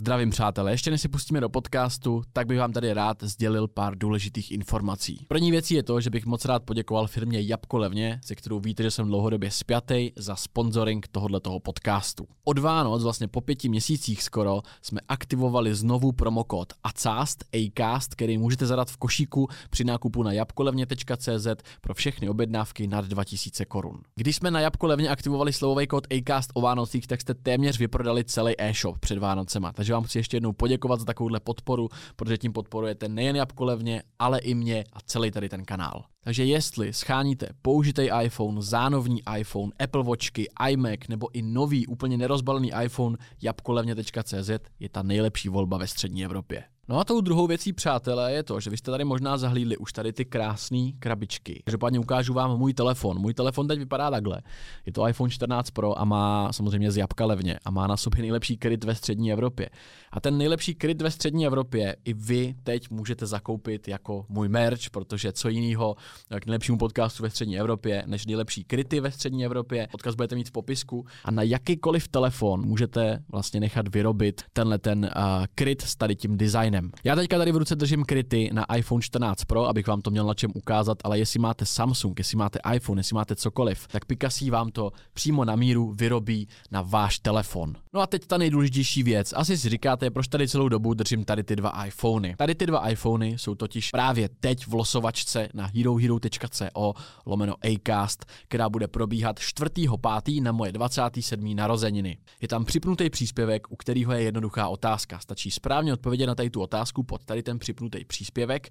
Zdravím přátelé, ještě než si pustíme do podcastu, tak bych vám tady rád sdělil pár důležitých informací. První věcí je to, že bych moc rád poděkoval firmě Jabko Levně, se kterou víte, že jsem dlouhodobě spjatý za sponsoring tohoto toho podcastu. Od Vánoc, vlastně po pěti měsících skoro, jsme aktivovali znovu promokód ACAST, ACAST, který můžete zadat v košíku při nákupu na jabkolevně.cz pro všechny objednávky nad 2000 korun. Když jsme na Jabko Levně aktivovali slovový kód ACAST o Vánocích, tak jste téměř vyprodali celý e-shop před Vánocema. Takže vám chci ještě jednou poděkovat za takovouhle podporu, protože tím podporujete nejen Jabko Levně, ale i mě a celý tady ten kanál. Takže jestli scháníte použitý iPhone, zánovní iPhone, Apple Watchky, iMac nebo i nový úplně nerozbalený iPhone, jabkolevně.cz je ta nejlepší volba ve střední Evropě. No a tou druhou věcí, přátelé, je to, že vy jste tady možná zahlídli už tady ty krásné krabičky. Každopádně ukážu vám můj telefon. Můj telefon teď vypadá takhle. Je to iPhone 14 Pro a má samozřejmě z jabka levně a má na sobě nejlepší kryt ve střední Evropě. A ten nejlepší kryt ve střední Evropě i vy teď můžete zakoupit jako můj merch, protože co jiného k nejlepšímu podcastu ve střední Evropě, než nejlepší kryty ve střední Evropě. Odkaz budete mít v popisku a na jakýkoliv telefon můžete vlastně nechat vyrobit tenhle ten uh, kryt s tady tím designem. Já teďka tady v ruce držím kryty na iPhone 14 Pro, abych vám to měl na čem ukázat, ale jestli máte Samsung, jestli máte iPhone, jestli máte cokoliv, tak Picasso vám to přímo na míru vyrobí na váš telefon. No a teď ta nejdůležitější věc. Asi si říkáte, proč tady celou dobu držím tady ty dva iPhony. Tady ty dva iPhony jsou totiž právě teď v losovačce na herohero.co lomeno Acast, která bude probíhat 4.5. na moje 27. narozeniny. Je tam připnutý příspěvek, u kterého je jednoduchá otázka. Stačí správně odpovědět na tady tu otázku pod tady ten připnutý příspěvek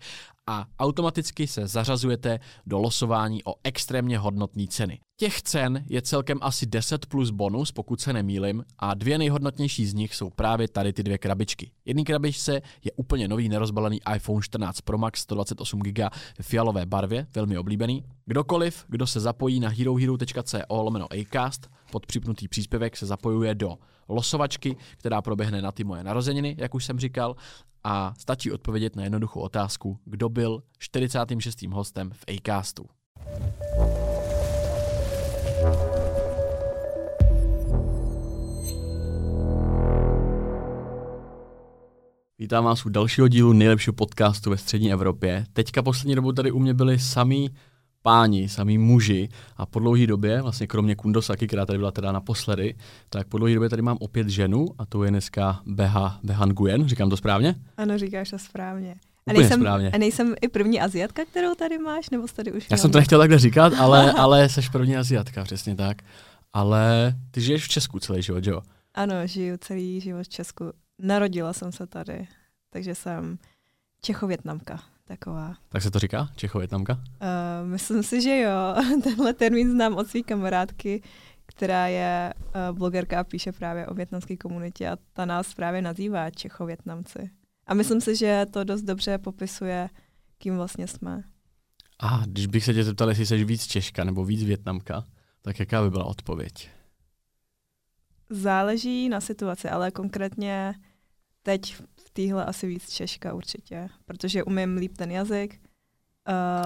a automaticky se zařazujete do losování o extrémně hodnotné ceny. Těch cen je celkem asi 10 plus bonus, pokud se nemýlim, a dvě nejhodnotnější z nich jsou právě tady ty dvě krabičky. Jedný krabičce je úplně nový nerozbalený iPhone 14 Pro Max 128 GB v fialové barvě, velmi oblíbený. Kdokoliv, kdo se zapojí na herohero.co lomeno Acast, pod připnutý příspěvek se zapojuje do losovačky, která proběhne na ty moje narozeniny, jak už jsem říkal, a stačí odpovědět na jednoduchou otázku, kdo byl 46. hostem v Acastu. Vítám vás u dalšího dílu nejlepšího podcastu ve střední Evropě. Teďka poslední dobou tady u mě byli samý páni, samý muži a po dlouhé době, vlastně kromě Kundosaky, která tady byla teda naposledy, tak po dlouhé době tady mám opět ženu a to je dneska Beha Behan Nguyen, říkám to správně? Ano, říkáš to správně. A nejsem, správně. a nejsem i první Aziatka, kterou tady máš, nebo jsi tady už Já měl? jsem to nechtěl takhle říkat, ale, ale seš první Aziatka, přesně tak. Ale ty žiješ v Česku celý život, že jo? Ano, žiju celý život v Česku. Narodila jsem se tady, takže jsem Čechovětnamka taková. Tak se to říká? Čechovětnamka? Uh, myslím si, že jo. Tenhle termín znám od své kamarádky, která je uh, blogerka a píše právě o větnamské komunitě a ta nás právě nazývá Čechovětnamci. A myslím si, že to dost dobře popisuje, kým vlastně jsme. A když bych se tě zeptal, jestli jsi víc Češka nebo víc Větnamka, tak jaká by byla odpověď? Záleží na situaci, ale konkrétně teď v téhle asi víc Češka určitě, protože umím líp ten jazyk.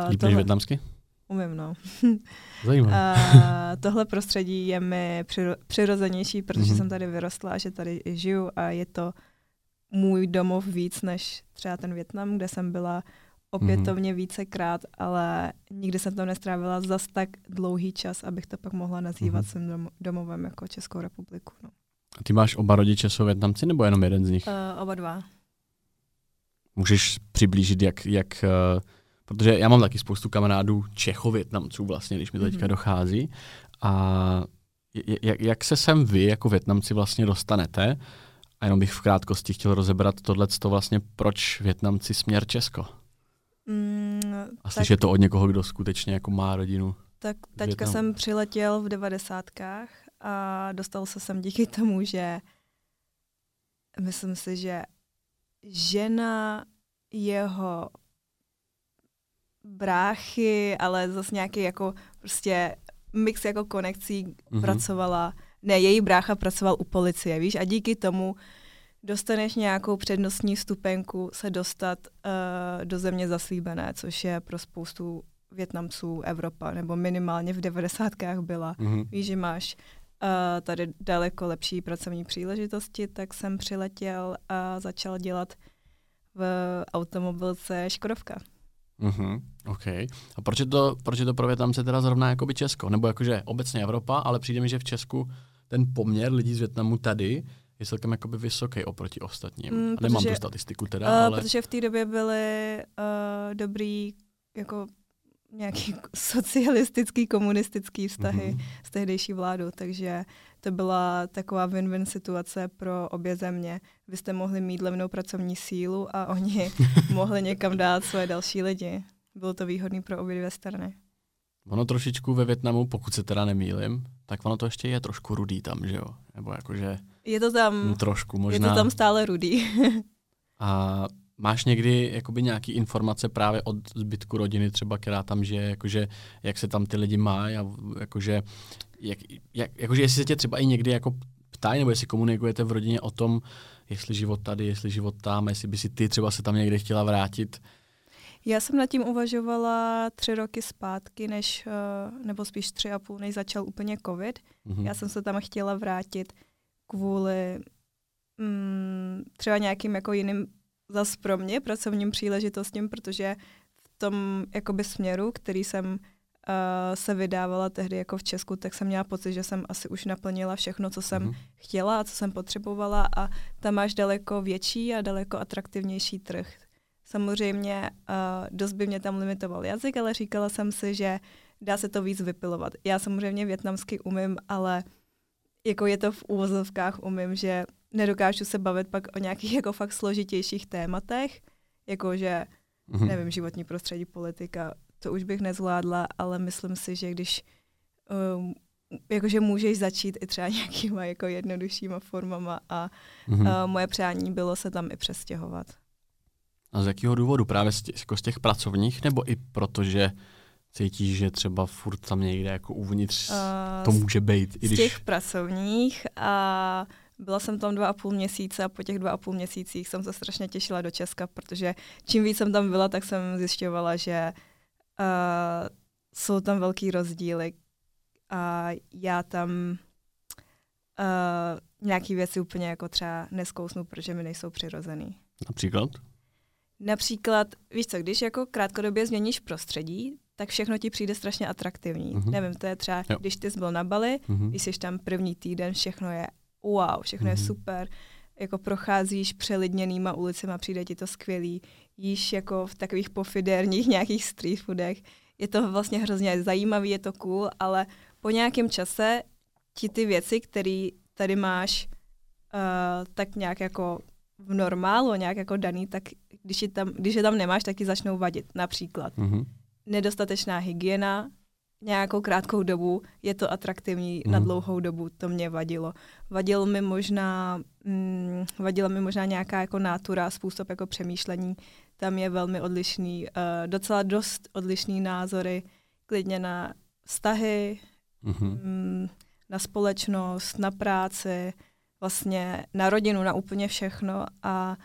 Uh, Líp než větnamsky? Umím, no. Zajímavé. Uh, tohle prostředí je mi přiro- přirozenější, protože Mhm. mm-hmm. jsem tady vyrostla, že tady i žiju a je to můj domov víc než třeba ten Větnam, kde jsem byla opětovně mm-hmm. vícekrát, ale nikdy jsem tam nestrávila zas tak dlouhý čas, abych to pak mohla nazývat Mhm. svým dom- domovem jako Českou republiku. No. A ty máš oba rodiče jsou Větnamci nebo jenom jeden z nich? Uh, oba dva. Můžeš přiblížit, jak, jak uh, protože já mám taky spoustu kamarádů Čecho-Větnamců vlastně, když mi to teďka Mhm. dochází. A jak, jak se sem vy jako Větnamci vlastně dostanete? A jenom bych v krátkosti chtěl rozebrat tohleto vlastně, proč Větnamci směr Česko? Mm, A tak, slyšet to od někoho, kdo skutečně jako má rodinu. tak teďka jsem přiletěl v devadesátkách a dostal se sem díky tomu, že myslím si, že žena jeho bráchy, ale zase nějaký jako prostě mix jako konekcí Mhm. mm-hmm. pracovala, ne, její brácha pracoval u policie, víš, a díky tomu dostaneš nějakou přednostní stupenku se dostat uh, do země zaslíbené, což je pro spoustu Větnamců Evropa, nebo minimálně v devadesátkách byla. Mhm. Víš, že máš tady daleko lepší pracovní příležitosti, tak jsem přiletěl a začal dělat v automobilce Škodovka. Mhm, OK. A proč je to, proč je to pro Větnamce teda zrovna jakoby Česko? Nebo jakože obecně Evropa, ale přijde mi, že v Česku ten poměr lidí z Větnamu tady je celkem jakoby vysoký oproti ostatním. Mm, protože, Nemám tu statistiku teda, uh, ale... Protože v té době byly uh, dobrý jako nějaký socialistický, komunistický vztahy mm-hmm. s tehdejší vládou, takže to byla taková win-win situace pro obě země. Vy jste mohli mít levnou pracovní sílu a oni mohli někam dát svoje další lidi. Bylo to výhodné pro obě dvě strany. Ono trošičku ve Větnamu, pokud se teda nemýlim, tak ono to ještě je trošku rudý tam, že jo? Nebo jakože... Je to tam... Trošku možná. Je to tam stále rudý. a máš někdy jakoby nějaký informace právě od zbytku rodiny třeba, která tam žije, jakože jak se tam ty lidi mají a jakože, jak, jak, jakože jestli se tě třeba i někdy jako ptají, nebo jestli komunikujete v rodině o tom, jestli život tady, jestli život tam, jestli by si ty třeba se tam někde chtěla vrátit, já jsem nad tím uvažovala tři roky zpátky, než, eh, nebo spíš tři a půl, než začal úplně covid. Mm-hmm. Já jsem se tam chtěla vrátit kvůli mm, třeba nějakým jako jiným zas pro mě pracovním příležitostím, protože v tom jakoby směru, který jsem uh, se vydávala tehdy jako v Česku, tak jsem měla pocit, že jsem asi už naplnila všechno, co jsem mm-hmm. chtěla a co jsem potřebovala a tam máš daleko větší a daleko atraktivnější trh. Samozřejmě uh, dost by mě tam limitoval jazyk, ale říkala jsem si, že dá se to víc vypilovat. Já samozřejmě větnamsky umím, ale jako je to v úvozovkách umím, že nedokážu se bavit pak o nějakých jako fakt složitějších tématech, jako že, mm-hmm. nevím, životní prostředí, politika, to už bych nezvládla, ale myslím si, že když um, jakože můžeš začít i třeba nějakýma jako jednoduššíma formama a mm-hmm. uh, moje přání bylo se tam i přestěhovat. A z jakého důvodu? Právě z těch, jako z těch pracovních, nebo i protože cítíš, že třeba furt tam někde jako uvnitř uh, to může být? I když... Z těch pracovních a byla jsem tam dva a půl měsíce a po těch dva a půl měsících jsem se strašně těšila do Česka, protože čím víc jsem tam byla, tak jsem zjišťovala, že uh, jsou tam velký rozdíly a já tam uh, nějaký věci úplně jako třeba neskousnu, protože mi nejsou přirozený. Například? Například, víš co, když jako krátkodobě změníš prostředí, tak všechno ti přijde strašně atraktivní. Uh-huh. Nevím, to je třeba, jo. když ty jsi byl na Bali, uh-huh. když jsi tam první týden, všechno je wow, všechno uh-huh. je mhm. super, jako procházíš přelidněnýma ulicema, přijde ti to skvělý, jíš jako v takových pofidérních nějakých street foodech, je to vlastně hrozně zajímavý, je to cool, ale po nějakém čase ti ty věci, které tady máš, uh, tak nějak jako v normálu, nějak jako daný, tak když je tam, když je tam nemáš, tak ti začnou vadit. Například mm-hmm. Nedostatečná hygiena, nějakou krátkou dobu je to atraktivní, mm. na dlouhou dobu to mě vadilo. Vadil mi možná, mm, vadila mi možná nějaká jako nátura, způsob jako přemýšlení, tam je velmi odlišný, uh, docela dost odlišný názory, klidně na vztahy, mm-hmm. mm, na společnost, na práci, vlastně na rodinu, na úplně všechno a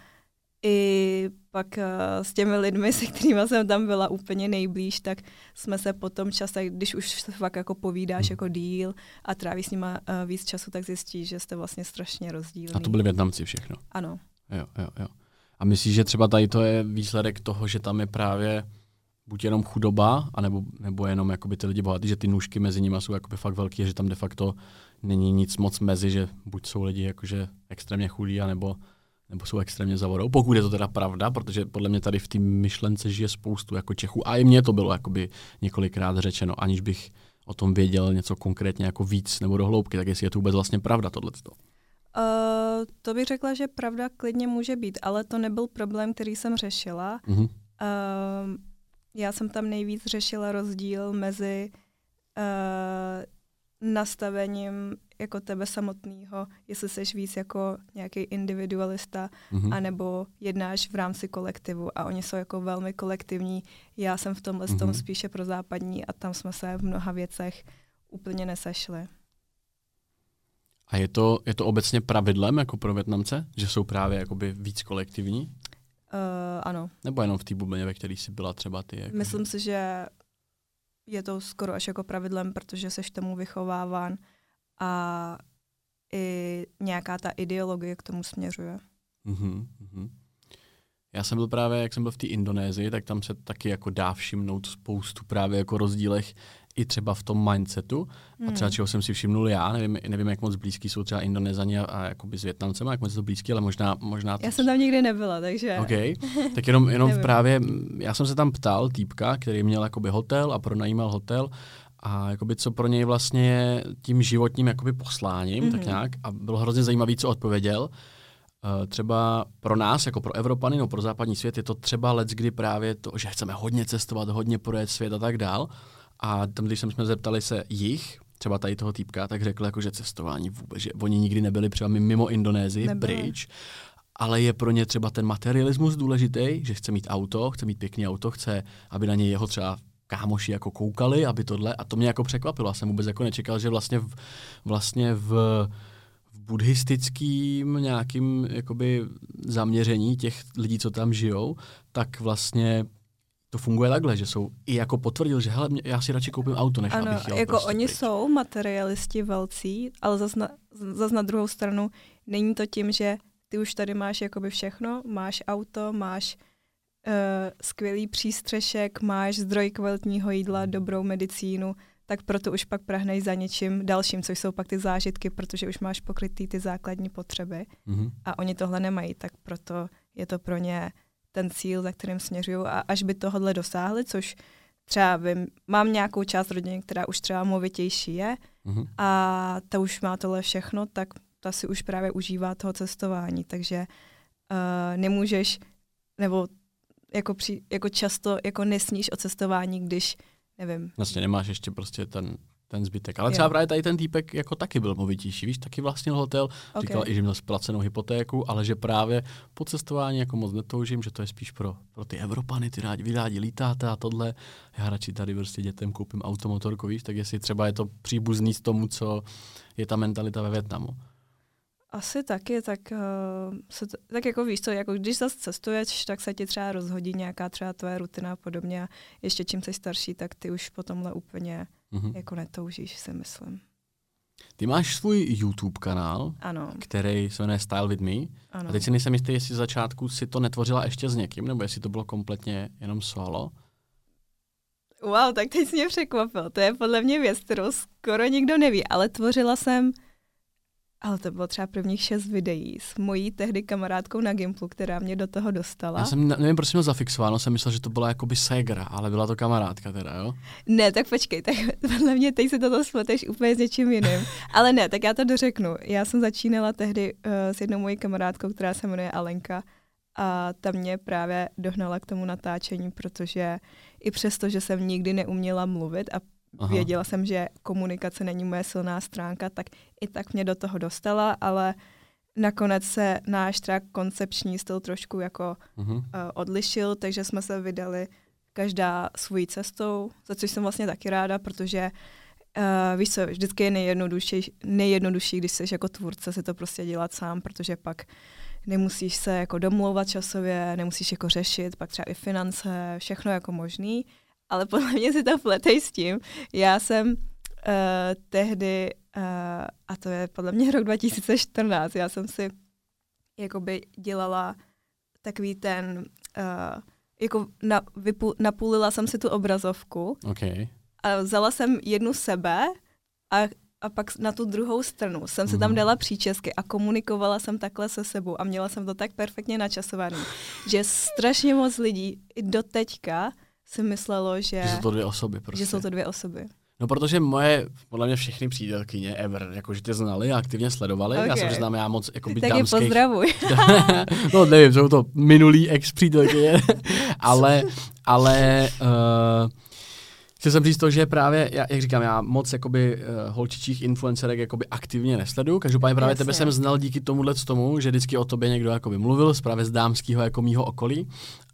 i pak uh, s těmi lidmi, se kterými jsem tam byla úplně nejblíž, tak jsme se po tom čase, když už se fakt jako povídáš jako díl a trávíš s nima uh, víc času, tak zjistíš, že jste vlastně strašně rozdílní. A to byli Větnamci všechno? Ano. Jo, jo, jo. A myslíš, že třeba tady to je výsledek toho, že tam je právě buď jenom chudoba, anebo, nebo jenom jakoby ty lidi bohatí, že ty nůžky mezi nimi jsou jakoby fakt velký, že tam de facto není nic moc mezi, že buď jsou lidi jakože extrémně chudí, anebo nebo jsou extrémně za vodou, pokud je to teda pravda, protože podle mě tady v té myšlence žije spoustu jako Čechů a i mně to bylo jakoby několikrát řečeno, aniž bych o tom věděl něco konkrétně jako víc nebo dohloubky, tak jestli je to vůbec vlastně pravda tohleto. Uh, to bych řekla, že pravda klidně může být, ale to nebyl problém, který jsem řešila. Uh-huh. Uh, já jsem tam nejvíc řešila rozdíl mezi uh, nastavením jako tebe samotného, jestli jsi víc jako nějaký individualista, mm-hmm. anebo jednáš v rámci kolektivu a oni jsou jako velmi kolektivní. Já jsem v tomhle mm-hmm. tom spíše pro západní a tam jsme se v mnoha věcech úplně nesešli. A je to, je to obecně pravidlem jako pro Větnamce, že jsou právě jakoby víc kolektivní? Uh, ano. Nebo jenom v té bublině, ve které jsi byla třeba ty? Jako... Myslím si, že je to skoro až jako pravidlem, protože seš tomu vychováván a i nějaká ta ideologie k tomu směřuje. Mm-hmm. Já jsem byl právě, jak jsem byl v té Indonésii, tak tam se taky jako dá všimnout spoustu právě jako rozdílech i třeba v tom mindsetu. Hmm. A třeba čeho jsem si všimnul já, nevím, nevím jak moc blízký jsou třeba Indonezani a, a jakoby s Větnamcem, jak moc to blízký, ale možná... možná já jsem tam nikdy nebyla, takže... OK, tak jenom, jenom právě, já jsem se tam ptal týpka, který měl jakoby hotel a pronajímal hotel a jakoby co pro něj vlastně je tím životním jakoby posláním, mm-hmm. tak mhm. nějak. A bylo hrozně zajímavý, co odpověděl. Uh, třeba pro nás, jako pro Evropany, no pro západní svět, je to třeba let, kdy právě to, že chceme hodně cestovat, hodně projet svět a tak dál. A tam, když jsme zeptali se jich, třeba tady toho týpka, tak řekl, jako, že cestování vůbec, že oni nikdy nebyli třeba mimo Indonésii, pryč, ale je pro ně třeba ten materialismus důležitý, že chce mít auto, chce mít pěkný auto, chce, aby na něj jeho třeba kámoši jako koukali, aby tohle, a to mě jako překvapilo, já jsem vůbec jako nečekal, že vlastně v, vlastně v buddhistickým nějakým jakoby zaměření těch lidí, co tam žijou, tak vlastně to funguje takhle, že jsou i jako potvrdil, že hele, já si radši koupím auto, než ano, abych jel jako prostě oni pryč. jsou materialisti velcí, ale zas na, zas na druhou stranu není to tím, že ty už tady máš jakoby všechno, máš auto, máš uh, skvělý přístřešek, máš zdroj kvalitního jídla, dobrou medicínu, tak proto už pak prahneš za něčím dalším, což jsou pak ty zážitky, protože už máš pokrytý ty základní potřeby mm-hmm. a oni tohle nemají, tak proto je to pro ně ten cíl, za kterým směřují a až by tohle dosáhli, což třeba vím, mám nějakou část rodiny, která už třeba movitější je mm-hmm. a ta už má tohle všechno, tak ta si už právě užívá toho cestování, takže uh, nemůžeš, nebo jako, při, jako často jako nesníš o cestování, když, nevím. Vlastně nemáš ještě prostě ten ten zbytek. Ale třeba jo. právě tady ten týpek jako taky byl movitější, víš, taky vlastnil hotel, okay. říkal i, že měl splacenou hypotéku, ale že právě po cestování jako moc netoužím, že to je spíš pro, pro ty Evropany, ty rádi, vy rádi lítáte a tohle. Já radši tady prostě dětem koupím automotorku, víš, tak jestli třeba je to příbuzný s tomu, co je ta mentalita ve Větnamu. Asi taky, tak, uh, se to, tak jako víš co, jako když zase cestuješ, tak se ti třeba rozhodí nějaká třeba tvoje rutina a podobně a ještě čím jsi starší, tak ty už po tomhle úplně mm-hmm. jako netoužíš, si myslím. Ty máš svůj YouTube kanál, ano. který se jmenuje Style With Me. Ano. A teď si nejsem jistý, jestli z začátku si to netvořila ještě s někým, nebo jestli to bylo kompletně jenom solo. Wow, tak teď jsi mě překvapil. To je podle mě věc, kterou skoro nikdo neví, ale tvořila jsem ale to bylo třeba prvních šest videí s mojí tehdy kamarádkou na Gimplu, která mě do toho dostala. Já jsem, nevím, proč jsem zafiksoval, jsem myslel, že to byla jakoby Segra, ale byla to kamarádka teda, jo? Ne, tak počkej, tak podle mě teď si toto spleteš úplně s něčím jiným. ale ne, tak já to dořeknu. Já jsem začínala tehdy uh, s jednou mojí kamarádkou, která se jmenuje Alenka a ta mě právě dohnala k tomu natáčení, protože i přesto, že jsem nikdy neuměla mluvit a Aha. Věděla jsem, že komunikace není moje silná stránka, tak i tak mě do toho dostala, ale nakonec se náš třeba koncepční styl trošku jako uh-huh. uh, odlišil, takže jsme se vydali každá svojí cestou, za což jsem vlastně taky ráda, protože uh, víš co, vždycky je nejjednodušší, nejjednodušší, když jsi jako tvůrce, si to prostě dělat sám, protože pak nemusíš se jako domlouvat časově, nemusíš jako řešit, pak třeba i finance, všechno jako možný ale podle mě si to pletej s tím. Já jsem uh, tehdy, uh, a to je podle mě rok 2014, já jsem si jakoby dělala takový ten, uh, jako na, vypů, napůlila jsem si tu obrazovku okay. a vzala jsem jednu sebe a a pak na tu druhou stranu jsem se tam mhm. dala příčesky a komunikovala jsem takhle se sebou a měla jsem to tak perfektně načasované, že strašně moc lidí i do teďka si myslelo, že... Že jsou to dvě osoby prostě. Že jsou to dvě osoby. No protože moje, podle mě všechny přítelkyně ever, jakože tě znali a aktivně sledovali. Okay. Já se přiznám, já moc jako být Tak dámských... pozdravuj. no nevím, jsou to minulý ex přítelkyně, ale, ale uh, Chtěl jsem říct to, že právě, já, jak říkám, já moc jakoby uh, holčičích influencerek jakoby aktivně nesledu. Každopádně právě Jasně. tebe jsem znal díky tomuhle tomu, že vždycky o tobě někdo jakoby mluvil, právě z dámského jako mýho okolí.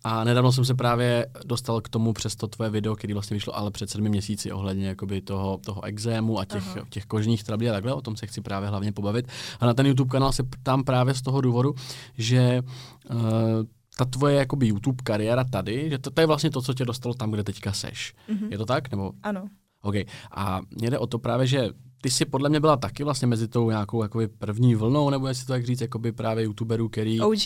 A nedávno jsem se právě dostal k tomu přes to tvoje video, který vlastně vyšlo ale před sedmi měsíci ohledně jakoby toho, toho exému a těch, těch kožních trablí a takhle, o tom se chci právě hlavně pobavit. A na ten YouTube kanál se tam právě z toho důvodu, že uh, ta tvoje jakoby YouTube kariéra tady, že to, to je vlastně to, co tě dostalo tam, kde teďka seš. Mm-hmm. Je to tak? Nebo? Ano. OK. A mě jde o to právě, že ty jsi podle mě byla taky vlastně mezi tou nějakou jakoby první vlnou, nebo jestli to tak říct, jakoby právě youtuberů, který... OG.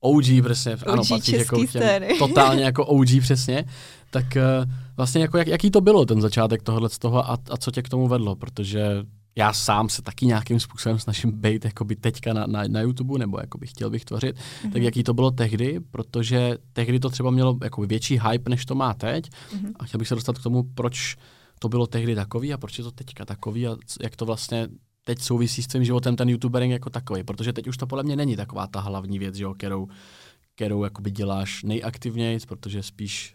OG, přesně, OG ano, patříš jako těm, totálně jako OG přesně, tak uh, vlastně jako jak, jaký to bylo ten začátek tohohle z toho a, a co tě k tomu vedlo, protože já sám se taky nějakým způsobem snažím být jakoby teďka na, na, na YouTube, nebo jakoby chtěl bych tvořit, mm-hmm. tak Mhm. jaký to bylo tehdy, protože tehdy to třeba mělo jakoby větší hype, než to má teď Mhm. a chtěl bych se dostat k tomu, proč to bylo tehdy takový a proč je to teďka takový a jak to vlastně teď souvisí s tvým životem ten youtubering jako takový, protože teď už to podle mě není taková ta hlavní věc, že jo, kterou, kterou jakoby děláš nejaktivněji, protože spíš,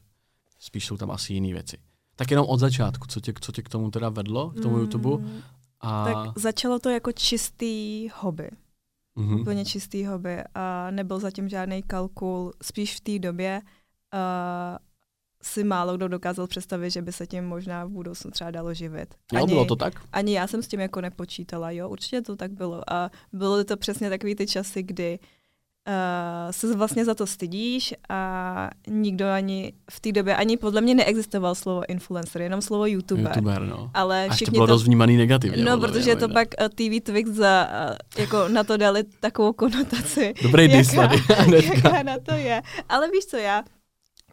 spíš jsou tam asi jiné věci. Tak jenom od začátku, co tě, co tě k tomu teda vedlo, k tomu YouTube? A, Tak začalo to jako čistý hobby. mhm. Úplně čistý hobby a nebyl zatím žádný kalkul. Spíš v té době uh, si málo kdo dokázal představit, že by se tím možná v budoucnu třeba dalo živit. Jo, bylo to tak? ani já jsem s tím jako nepočítala, jo, určitě to tak bylo. A byly to přesně takový ty časy, kdy uh, se vlastně za to stydíš a nikdo ani v té době, ani podle mě neexistoval slovo influencer, jenom slovo youtuber. YouTuber, no. Ale Až to bylo to, rozvnímaný negativně. No, podle mě, protože to možná. pak uh, TV Twix za, uh, jako na to dali takovou konotaci. Dobrý jaká- jaká na to je. Ale víš co, já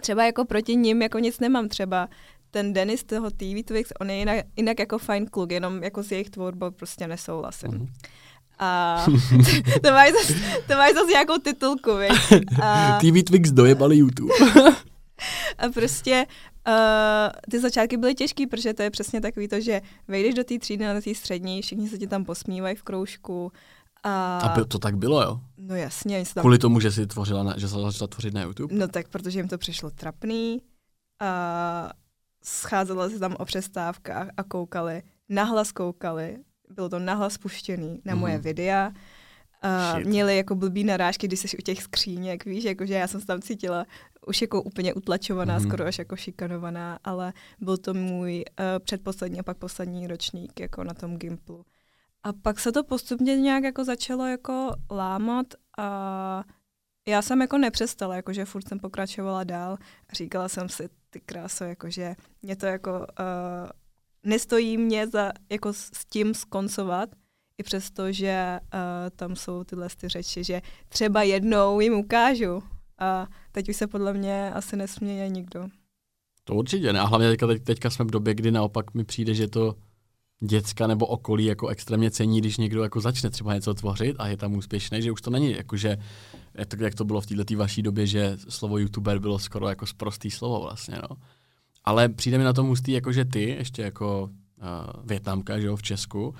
třeba jako proti ním jako nic nemám třeba. Ten Denis toho TV Twix, on je jinak, jinak jako fajn kluk, jenom jako s jejich tvorbou prostě nesouhlasím. Mhm. A to máš zase, to máš zase nějakou titulku, viď? A, TV Twix dojebali YouTube. a prostě uh, ty začátky byly těžký, protože to je přesně takový to, že vejdeš do té třídy na té střední, všichni se ti tam posmívají v kroužku. A, A by, to tak bylo, jo? no jasně, se tam Kvůli tomu, že jsi tvořila, na, že jsi začala tvořit na YouTube? No tak, protože jim to přišlo trapný a scházelo se tam o přestávkách a koukali, nahlas koukali, bylo to nahlas puštěný na moje Mhm. videa. Shit. měli jako blbý narážky, když jsi u těch skříněk, víš, jakože já jsem se tam cítila už jako úplně utlačovaná, Mhm. skoro až jako šikanovaná, ale byl to můj uh, předposlední a pak poslední ročník jako na tom Gimplu. A pak se to postupně nějak jako začalo jako lámat a já jsem jako nepřestala, jakože furt jsem pokračovala dál a říkala jsem si, ty kráso, jakože mě to jako uh, nestojí mě za, jako s tím skoncovat, i přesto, že uh, tam jsou tyhle ty řeči, že třeba jednou jim ukážu. A teď už se podle mě asi nesměje nikdo. To určitě ne. A hlavně teďka, teď, teďka jsme v době, kdy naopak mi přijde, že to děcka nebo okolí jako extrémně cení, když někdo jako začne třeba něco tvořit a je tam úspěšný, že už to není jako, že jak to, jak to bylo v této vaší době, že slovo youtuber bylo skoro jako sprostý slovo vlastně, no. Ale přijde mi na tom hustý, jako že ty, ještě jako uh, Větnamka, že jo, v Česku,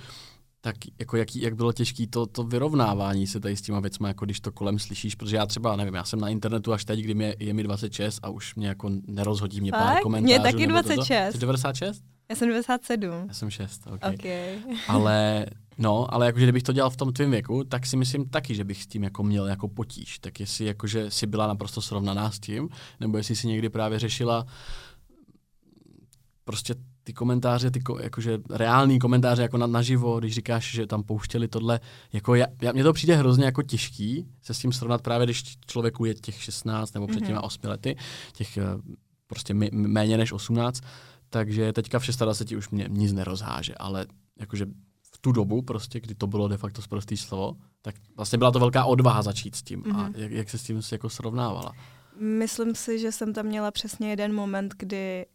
tak jako jaký, jak bylo těžké to, to vyrovnávání se tady s těma věcmi, jako když to kolem slyšíš, protože já třeba, nevím, já jsem na internetu až teď, kdy mě, je mi 26 a už mě jako nerozhodí mě pár Fakt? komentářů. Mně taky nebo toto. 26. Jsi 96? Já jsem 97. Já jsem 6, ok. Okay. Ale, no, ale jakože kdybych to dělal v tom tvém věku, tak si myslím taky, že bych s tím jako měl jako potíž. Tak jestli jakože si byla naprosto srovnaná s tím, nebo jestli si někdy právě řešila prostě ty komentáře, ty ko, jakože reální komentáře jako na, naživo, když říkáš, že tam pouštěli tohle, jako já, já, mně to přijde hrozně jako těžký se s tím srovnat právě, když člověku je těch 16 nebo před Mhm. těma 8 lety, těch eh, prostě mé- méně než 18, takže teďka v 26 už mě nic nerozháže, ale jakože v tu dobu prostě, kdy to bylo de facto sprostý slovo, tak vlastně byla to velká odvaha začít s tím. Mm-hmm. A Mhm. jak, jak se s tím jako srovnávala? Myslím si, že jsem tam měla přesně jeden moment, kdy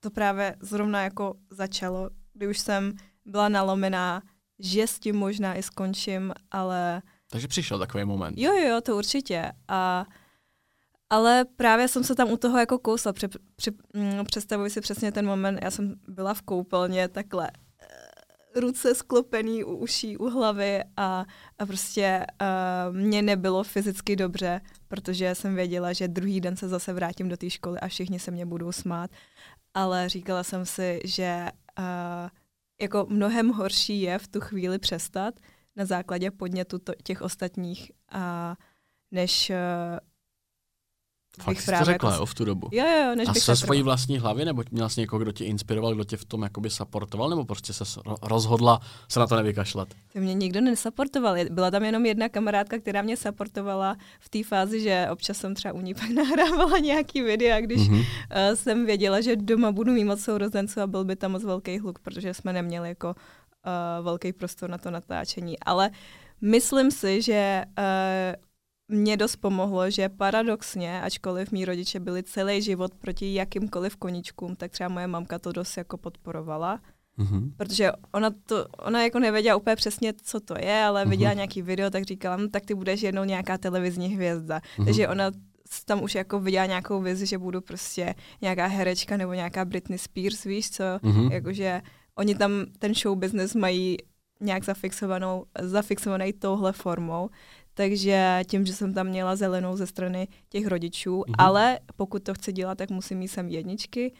to právě zrovna jako začalo, kdy už jsem byla nalomená, že s tím možná i skončím, ale Takže přišel takový moment. jo, jo, to určitě. A, ale právě jsem se tam u toho jako kousla. Při, při, mm, představuji si přesně ten moment, já jsem byla v koupelně takhle eh, ruce sklopený u uší, u hlavy a, a prostě uh, mě nebylo fyzicky dobře, protože jsem věděla, že druhý den se zase vrátím do té školy a všichni se mě budou smát. Ale říkala jsem si, že uh, jako mnohem horší je v tu chvíli přestat na základě podnětu to, těch ostatních, a než uh, Fakt jsi to řekla, jako... jo, v tu dobu. Jo, jo, než A bych se svojí vlastní hlavy, nebo měla jsi někoho, kdo tě inspiroval, kdo tě v tom jakoby supportoval, nebo prostě se rozhodla se na to nevykašlat? To mě nikdo nesupportoval. Byla tam jenom jedna kamarádka, která mě supportovala v té fázi, že občas jsem třeba u ní pak nahrávala nějaký videa, když mm-hmm. uh, jsem věděla, že doma budu mít moc sourozenců a byl by tam moc velký hluk, protože jsme neměli jako uh, velký prostor na to natáčení. Ale myslím si, že uh, mě dost pomohlo, že paradoxně, ačkoliv mý rodiče byli celý život proti jakýmkoliv koničkům, tak třeba moje mamka to dost jako podporovala. Mm-hmm. Protože ona, to, ona jako nevěděla úplně přesně, co to je, ale mm-hmm. viděla nějaký video, tak říkala, no, tak ty budeš jednou nějaká televizní hvězda. Mm-hmm. Takže ona tam už jako viděla nějakou vizi, že budu prostě nějaká herečka nebo nějaká Britney Spears, víš co? Mm-hmm. Jakože oni tam ten show business mají nějak zafixovanou, zafixovaný touhle formou, takže tím, že jsem tam měla zelenou ze strany těch rodičů, mm-hmm. ale pokud to chci dělat, tak musím mít sem jedničky,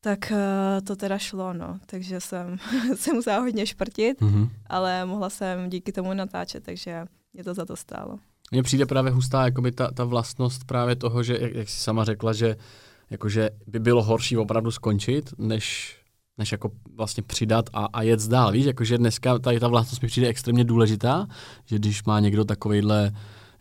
tak uh, to teda šlo, no. Takže jsem se musela hodně šprtit, mm-hmm. ale mohla jsem díky tomu natáčet, takže mě to za to stálo. Mně přijde právě hustá jakoby ta, ta vlastnost právě toho, že, jak, jak jsi sama řekla, že jakože by bylo horší opravdu skončit, než než jako vlastně přidat a, a jet dál. Víš, jakože dneska tady ta vlastnost mi přijde extrémně důležitá, že když má někdo takovejhle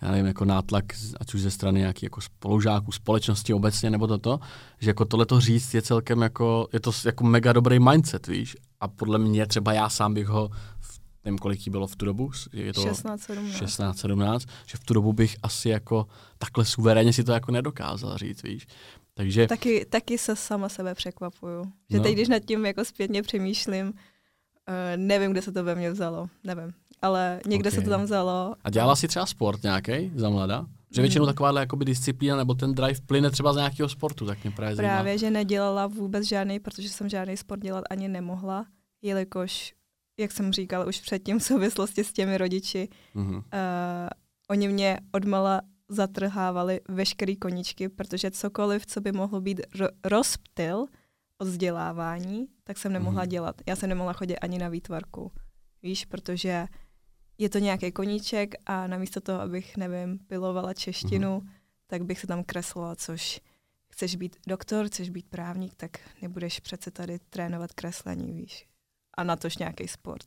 já nevím, jako nátlak, ať už ze strany nějakých jako spolužáků, společnosti obecně, nebo toto, že jako tohle to říct je celkem jako, je to jako mega dobrý mindset, víš, a podle mě třeba já sám bych ho v nevím, kolik jí bylo v tu dobu, je to 16-17. 16-17, že v tu dobu bych asi jako takhle suverénně si to jako nedokázal říct, víš. Takže... Taky, taky se sama sebe překvapuju. Že no. teď, když nad tím jako zpětně přemýšlím, uh, nevím, kde se to ve mně vzalo, nevím. Ale někde okay. se to tam vzalo. A dělala si třeba sport nějaký za mladá? Že většinou mm. takováhle jakoby disciplína nebo ten drive plyne třeba z nějakého sportu, tak mě právě zajímá. Právě, že nedělala vůbec žádný, protože jsem žádný sport dělat ani nemohla, jelikož, jak jsem říkala už předtím v souvislosti s těmi rodiči, mm-hmm. uh, oni mě odmala zatrhávali veškerý koničky, protože cokoliv, co by mohlo být ro- rozptyl od vzdělávání, tak jsem nemohla mm. dělat. Já jsem nemohla chodit ani na výtvarku. Víš, protože je to nějaký koníček a namísto toho, abych, nevím, pilovala češtinu, mm. tak bych se tam kreslila, což chceš být doktor, chceš být právník, tak nebudeš přece tady trénovat kreslení, víš. A natož nějaký sport.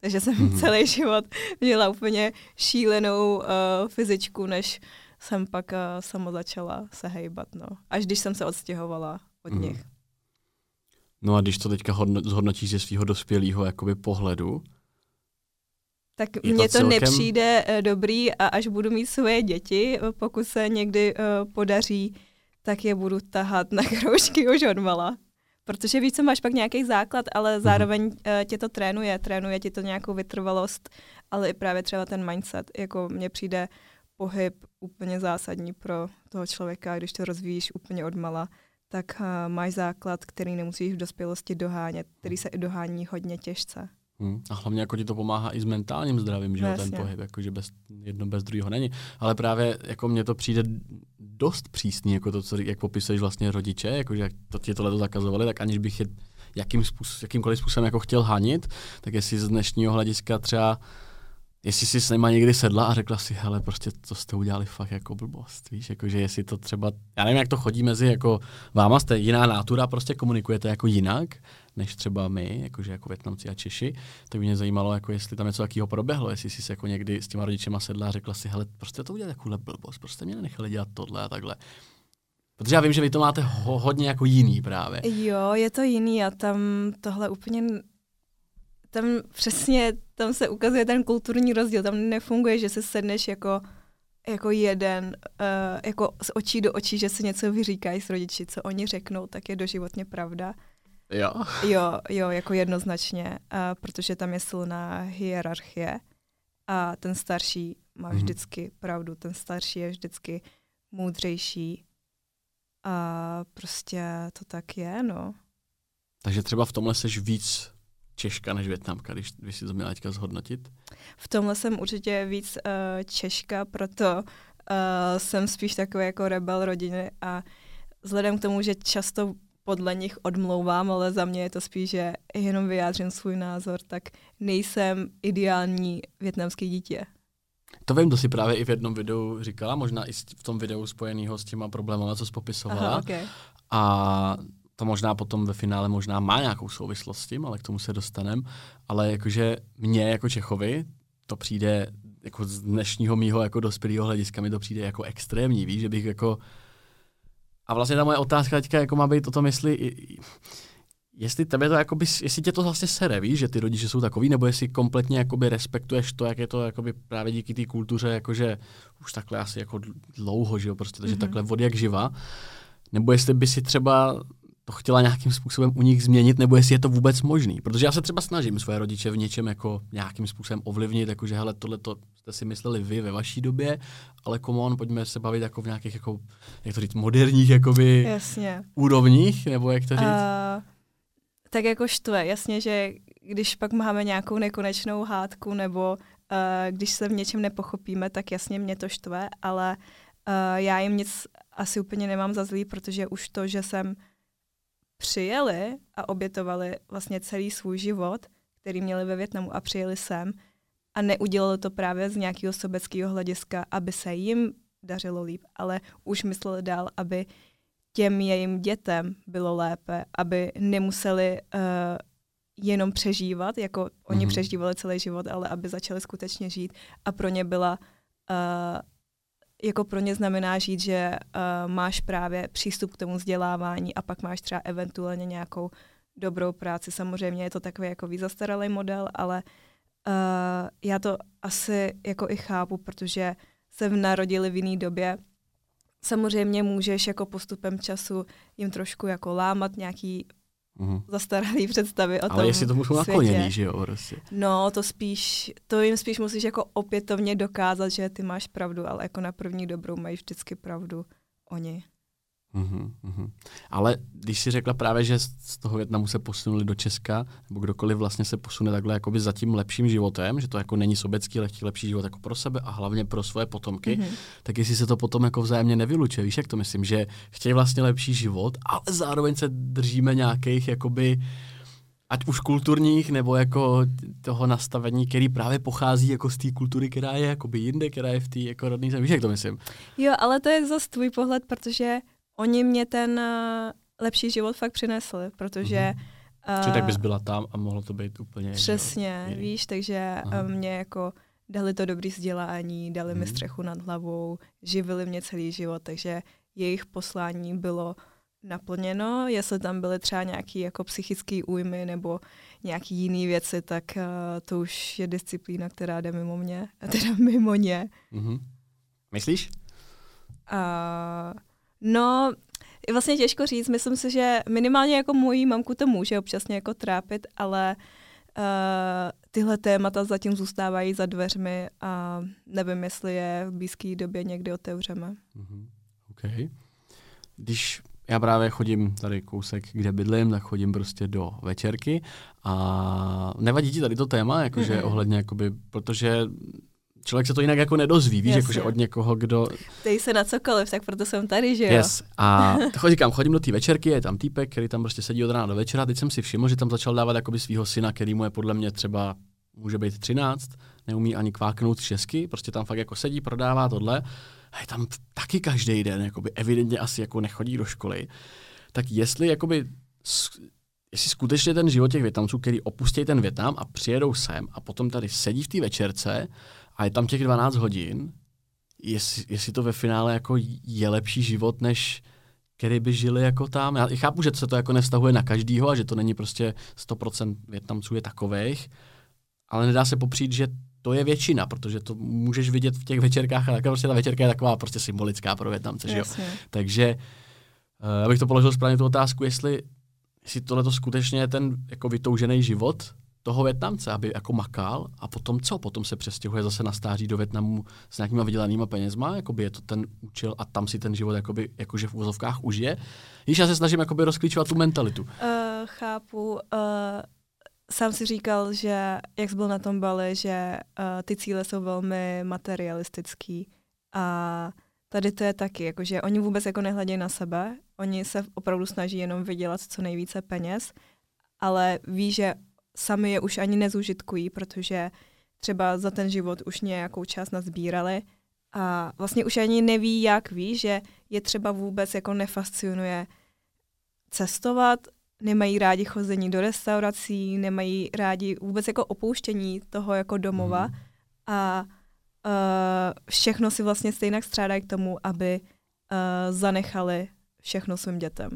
Takže jsem mm-hmm. celý život měla úplně šílenou uh, fyzičku, než jsem pak uh, samo začala se hejbat. No. Až když jsem se odstěhovala od mm. nich. No a když to teďka hodno, zhodnotíš ze svého dospělého jakoby pohledu, tak mně to, to nepřijde uh, dobrý a až budu mít svoje děti, pokud se někdy uh, podaří, tak je budu tahat na kroužky už odmala protože víš, co máš pak nějaký základ, ale mhm. zároveň mm-hmm. uh, tě to trénuje, trénuje ti to nějakou vytrvalost, ale i právě třeba ten mindset, jako mně přijde pohyb úplně zásadní pro toho člověka, když to rozvíjíš úplně odmala, tak uh, máš základ, který nemusíš v dospělosti dohánět, který se i dohání hodně těžce. Hmm. A hlavně jako ti to pomáhá i s mentálním zdravím, že ten pohyb, jakože bez, jedno bez druhého není. Ale právě jako mně to přijde dost přísný, jako to, co, jak popisuješ vlastně rodiče, jakože jak to ti tohle zakazovali, tak aniž bych je jakým způsob, jakýmkoliv způsobem jako chtěl hanit, tak jestli z dnešního hlediska třeba jestli jsi s nima někdy sedla a řekla si, hele, prostě to jste udělali fakt jako blbost, víš, jakože jestli to třeba, já nevím, jak to chodí mezi jako váma, jste jiná nátura, prostě komunikujete jako jinak, než třeba my, jakože jako Větnamci a Češi, tak by mě zajímalo, jako jestli tam něco takového proběhlo, jestli jsi se jako někdy s těma rodičema sedla a řekla si, hele, prostě to udělat takovou blbost, prostě mě nenechali dělat tohle a takhle. Protože já vím, že vy to máte ho, hodně jako jiný právě. Jo, je to jiný a tam tohle úplně tam přesně, tam se ukazuje ten kulturní rozdíl, tam nefunguje, že se sedneš jako jako jeden, uh, jako z očí do očí, že se něco vyříkají s rodiči, co oni řeknou, tak je doživotně pravda. Jo. Jo, jo, jako jednoznačně, uh, protože tam je silná hierarchie a ten starší má mm vždycky pravdu, ten starší je vždycky moudřejší a prostě to tak je, no. Takže třeba v tomhle seš víc Češka než Větnamka, když, když si to měla teďka zhodnotit? V tomhle jsem určitě víc uh, Češka, proto uh, jsem spíš takový jako rebel rodiny a vzhledem k tomu, že často podle nich odmlouvám, ale za mě je to spíš, že jenom vyjádřím svůj názor, tak nejsem ideální větnamský dítě. To vím, to si právě i v jednom videu říkala, možná i v tom videu spojenýho s těma problémy, co jsi popisovala. Aha, okay. A to možná potom ve finále možná má nějakou souvislost s tím, ale k tomu se dostanem. Ale jakože mně jako Čechovi to přijde jako z dnešního mýho jako dospělého hlediska mi to přijde jako extrémní, víš, že bych jako a vlastně ta moje otázka teďka jako má být o tom, jestli jestli tebe to jakoby, jestli tě to vlastně sere, víš, že ty rodiče jsou takový, nebo jestli kompletně jakoby respektuješ to, jak je to jakoby právě díky té kultuře, jakože už takhle asi jako dlouho, že jo, prostě, takže mm-hmm. takhle od jak živa, nebo jestli by si třeba to chtěla nějakým způsobem u nich změnit, nebo jestli je to vůbec možný. Protože já se třeba snažím svoje rodiče v něčem jako nějakým způsobem ovlivnit, jakože hele, tohle to jste si mysleli vy ve vaší době, ale come on, pojďme se bavit jako v nějakých, jako, jak to říct, moderních jakoby Jasně. úrovních, nebo jak to říct? Uh, tak jako štve, jasně, že když pak máme nějakou nekonečnou hádku, nebo uh, když se v něčem nepochopíme, tak jasně mě to štve, ale uh, já jim nic asi úplně nemám za zlý, protože už to, že jsem přijeli a obětovali vlastně celý svůj život, který měli ve Větnamu a přijeli sem a neudělali to právě z nějakého sobeckého hlediska, aby se jim dařilo líp, ale už mysleli dál, aby těm jejím dětem bylo lépe, aby nemuseli uh, jenom přežívat, jako oni mm-hmm. přežívali celý život, ale aby začali skutečně žít a pro ně byla uh, jako pro ně znamená žít, že uh, máš právě přístup k tomu vzdělávání a pak máš třeba eventuálně nějakou dobrou práci. Samozřejmě je to takový jako zastaralý model, ale uh, já to asi jako i chápu, protože se narodili v jiné době. Samozřejmě můžeš jako postupem času jim trošku jako lámat nějaký mm. zastaralý představy o Ale tom jestli tomu jsou nakloněný, že jo, prostě. No, to spíš, to jim spíš musíš jako opětovně dokázat, že ty máš pravdu, ale jako na první dobrou mají vždycky pravdu oni. Uhum, uhum. Ale když si řekla právě, že z toho Větnamu se posunuli do Česka, nebo kdokoliv vlastně se posune takhle jakoby za tím lepším životem, že to jako není sobecký, ale lepší život jako pro sebe a hlavně pro svoje potomky, mm-hmm. tak jestli se to potom jako vzájemně nevylučuje, víš, jak to myslím, že chtějí vlastně lepší život, ale zároveň se držíme nějakých jakoby ať už kulturních, nebo jako toho nastavení, který právě pochází jako z té kultury, která je jakoby jinde, která je v té jako rodné zemi. Víš, jak to myslím? Jo, ale to je zase tvůj pohled, protože oni mě ten uh, lepší život fakt přinesli, protože... Mm-hmm. Uh, tak bys byla tam a mohlo to být úplně... Přesně, jo, víš, takže uh, mě jako dali to dobrý vzdělání, dali mm. mi mhm. střechu nad hlavou, živili mě celý život, takže jejich poslání bylo naplněno. Jestli tam byly třeba nějaké jako psychické újmy nebo nějaké jiné věci, tak uh, to už je disciplína, která jde mimo mě, teda mimo ně. Mm-hmm. Myslíš? Uh, No, je vlastně těžko říct. Myslím si, že minimálně jako mojí mamku to může občasně jako trápit, ale uh, tyhle témata zatím zůstávají za dveřmi a nevím, jestli je v blízké době někdy otevřeme. Mm-hmm. Okay. Když já právě chodím tady kousek, kde bydlím, tak chodím prostě do večerky a nevadí ti tady to téma, jakože mm-hmm. ohledně, jakoby, protože člověk se to jinak jako nedozví, víš, jakože od někoho, kdo... Tej se na cokoliv, tak proto jsem tady, že jo? Yes. A chodím, říkám, chodím do té večerky, je tam týpek, který tam prostě sedí od rána do večera. Teď jsem si všiml, že tam začal dávat jakoby svého syna, který mu je podle mě třeba, může být 13, neumí ani kváknout česky, prostě tam fakt jako sedí, prodává tohle. A je tam taky každý den, jakoby evidentně asi jako nechodí do školy. Tak jestli jakoby jestli skutečně ten život těch Větnamců, který opustí ten Větnam a přijedou sem a potom tady sedí v té večerce a je tam těch 12 hodin, jestli, jestli to ve finále jako je lepší život, než který by žili jako tam. Já chápu, že se to jako nevztahuje na každýho a že to není prostě 100% Větnamců je takových, ale nedá se popřít, že to je většina, protože to můžeš vidět v těch večerkách a takhle prostě ta večerka je taková prostě symbolická pro Větnamce, že jo? Takže uh, abych to položil správně tu otázku, jestli, jestli tohle to skutečně je ten jako vytoužený život, toho Větnamce, aby jako makal a potom co? Potom se přestěhuje zase na stáří do Větnamu s nějakýma vydělanýma penězma, jakoby je to ten účel a tam si ten život jakoby, jakože v úzovkách užije. Již já se snažím jakoby rozklíčovat tu mentalitu. Uh, chápu. Uh, sám si říkal, že jak jsi byl na tom Bali, že uh, ty cíle jsou velmi materialistický a tady to je taky, jakože oni vůbec jako nehledějí na sebe, oni se opravdu snaží jenom vydělat co nejvíce peněz, ale ví, že sami je už ani nezužitkují, protože třeba za ten život už nějakou část nazbírali a vlastně už ani neví, jak ví, že je třeba vůbec jako nefascinuje cestovat, nemají rádi chození do restaurací, nemají rádi vůbec jako opouštění toho jako domova mm. a uh, všechno si vlastně stejně střádají k tomu, aby uh, zanechali všechno svým dětem.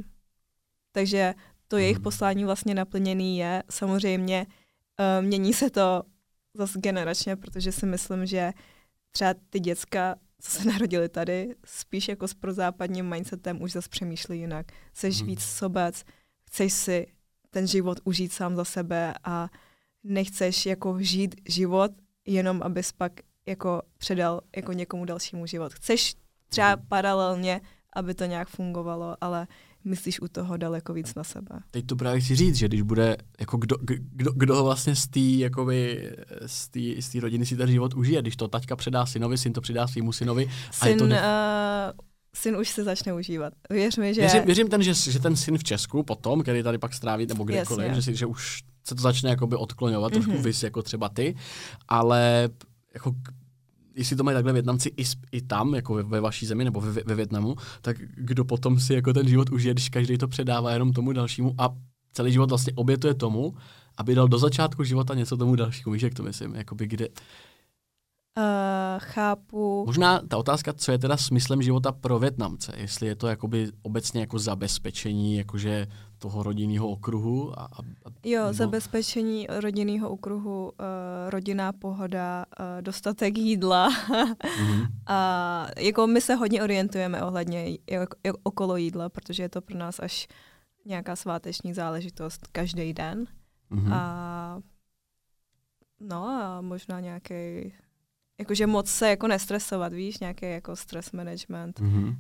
Takže to jejich mm. poslání vlastně naplněný je. Samozřejmě uh, mění se to zase generačně, protože si myslím, že třeba ty děcka, co se narodili tady, spíš jako s prozápadním mindsetem už zase přemýšlí jinak. Chceš mm. víc sobec, chceš si ten život užít sám za sebe a nechceš jako žít život jenom, abys pak jako předal jako někomu dalšímu život. Chceš třeba mhm. paralelně, aby to nějak fungovalo, ale myslíš u toho daleko víc na sebe. Teď to právě chci říct, že když bude, jako kdo, kdo, kdo vlastně z té jakoby, z tý, z tý rodiny si ten život užije, když to taťka předá synovi, syn to předá svýmu synovi. Syn, a je to ne... uh, syn už se začne užívat. Věř mi, že... Věřím, věřím ten, že, že ten syn v Česku potom, který tady pak stráví, nebo kdekoliv, že, si, že už se to začne jakoby odklonovat, mm-hmm. trošku mhm. vys jako třeba ty, ale jako jestli to mají takhle Větnamci i, i tam, jako ve, ve vaší zemi nebo ve, ve Větnamu, tak kdo potom si jako ten život užije, když každý to předává jenom tomu dalšímu a celý život vlastně obětuje tomu, aby dal do začátku života něco tomu dalšímu. Víš, jak to myslím? Jakoby kde, Uh, chápu. Možná ta otázka, co je teda smyslem života pro Větnamce, jestli je to jakoby obecně jako zabezpečení jakože toho rodinného okruhu. A, a, jo, nebo... zabezpečení rodinného okruhu, uh, rodinná pohoda, uh, dostatek jídla. mm-hmm. a jako my se hodně orientujeme ohledně jak, jak, okolo jídla, protože je to pro nás až nějaká sváteční záležitost každý den. Mm-hmm. A no a možná nějaký jakože moc se jako nestresovat, víš, nějaký jako stress management. Mm-hmm.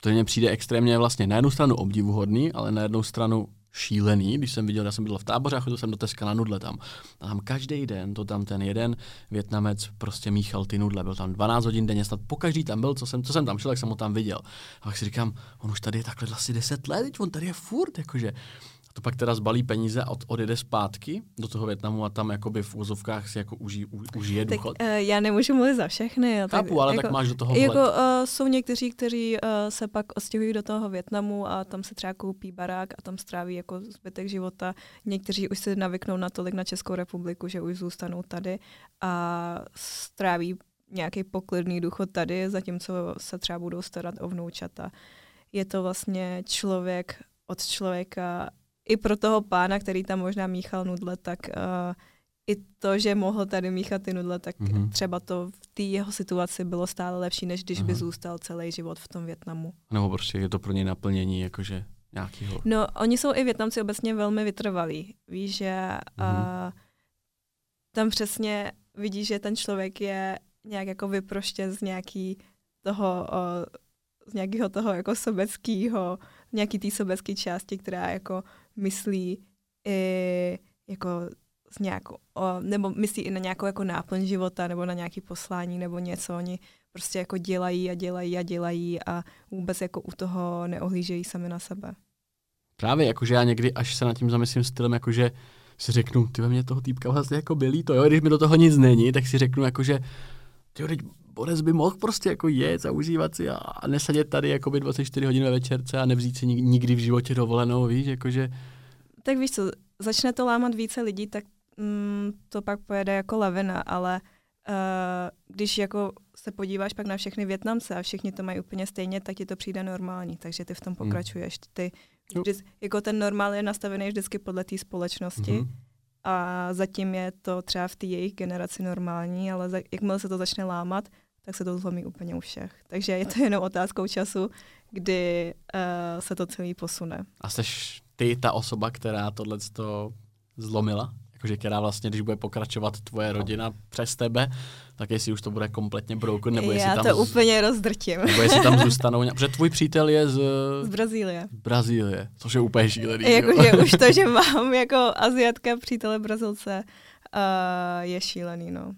To mně přijde extrémně vlastně na jednu stranu obdivuhodný, ale na jednu stranu šílený, když jsem viděl, já jsem byl v táboře a chodil jsem do Teska na nudle tam. A tam každý den, to tam ten jeden Větnamec prostě míchal ty nudle. Byl tam 12 hodin denně, snad po každý tam byl, co jsem, co jsem tam šel, tak jsem ho tam viděl. A pak si říkám, on už tady je takhle asi 10 let, on tady je furt, jakože to pak teda zbalí peníze a od, odjede zpátky do toho Větnamu a tam jakoby v úzovkách si jako uží, u, užije důchod? Tak, uh, já nemůžu mluvit za všechny. Jo, Chápu, tak, ale jako, tak máš do toho Jako uh, jsou někteří, kteří uh, se pak odstěhují do toho Větnamu a tam se třeba koupí barák a tam stráví jako zbytek života. Někteří už se navyknou natolik na Českou republiku, že už zůstanou tady a stráví nějaký poklidný důchod tady, zatímco se třeba budou starat o vnoučata. Je to vlastně člověk od člověka i pro toho pána, který tam možná míchal nudle, tak uh, i to, že mohl tady míchat ty nudle, tak mm-hmm. třeba to v té jeho situaci bylo stále lepší, než když Aha. by zůstal celý život v tom Větnamu. Nebo prostě je to pro ně naplnění, jakože nějakýho. No, oni jsou i Větnamci obecně velmi vytrvalí. Víš, že mm-hmm. uh, tam přesně vidíš, že ten člověk je nějak jako vyproštěn z nějaký toho, uh, z nějakého toho jako sobeckého, nějaký té sobecké části, která jako myslí i jako z nějakou, nebo myslí i na nějakou jako náplň života, nebo na nějaký poslání, nebo něco. Oni prostě jako dělají a dělají a dělají a vůbec jako u toho neohlížejí sami na sebe. Právě, jakože já někdy, až se nad tím zamyslím stylem, jakože si řeknu, ty ve mě toho týpka vlastně jako bylí to, jo, když mi do toho nic není, tak si řeknu jakože, ty Boris by mohl prostě jako jet a užívat si a, a nesedět tady jako by 24 hodin ve večerce a nevzít si nikdy v životě dovolenou, víš, jakože... Tak víš co, začne to lámat více lidí, tak mm, to pak pojede jako lavina, ale uh, když jako se podíváš pak na všechny Větnamce a všichni to mají úplně stejně, tak ti to přijde normální, takže ty v tom hmm. pokračuješ. Ty, vždy, jako ten normál je nastavený vždycky podle té společnosti, mm-hmm a zatím je to třeba v té jejich generaci normální, ale za, jakmile se to začne lámat, tak se to zlomí úplně u všech. Takže je to jenom otázkou času, kdy uh, se to celý posune. A jsi ty ta osoba, která tohle zlomila? Jakože která vlastně, když bude pokračovat tvoje rodina přes tebe, tak jestli už to bude kompletně broken, nebo jestli Já tam... to z... úplně rozdrtím. Nebo jestli tam zůstanou, protože tvůj přítel je z... Z Brazílie. Z Brazílie, což je úplně šílený. Jakože už to, že mám jako aziatka přítele Brazilce, uh, je šílený, no.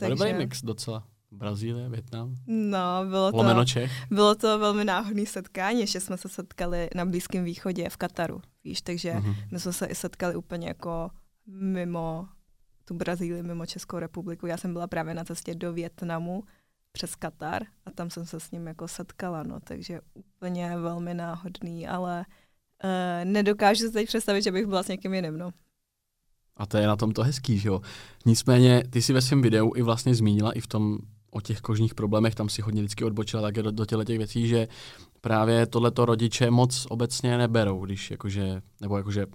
Takže... Dobrý mix docela. Brazílie, Větnam? No, bylo to, Čech. bylo to velmi náhodné setkání, že jsme se setkali na Blízkém východě v Kataru, víš, takže uh-huh. my jsme se i setkali úplně jako mimo tu Brazílii mimo Českou republiku. Já jsem byla právě na cestě do Větnamu přes Katar a tam jsem se s ním jako setkala, no, takže úplně velmi náhodný, ale uh, nedokážu si teď představit, že bych byla s někým jiným, no. A to je na tom to hezký, že jo. Nicméně, ty si ve svém videu i vlastně zmínila i v tom o těch kožních problémech, tam si hodně vždycky odbočila také do, do těle těch věcí, že právě tohleto rodiče moc obecně neberou, když jakože, nebo jakože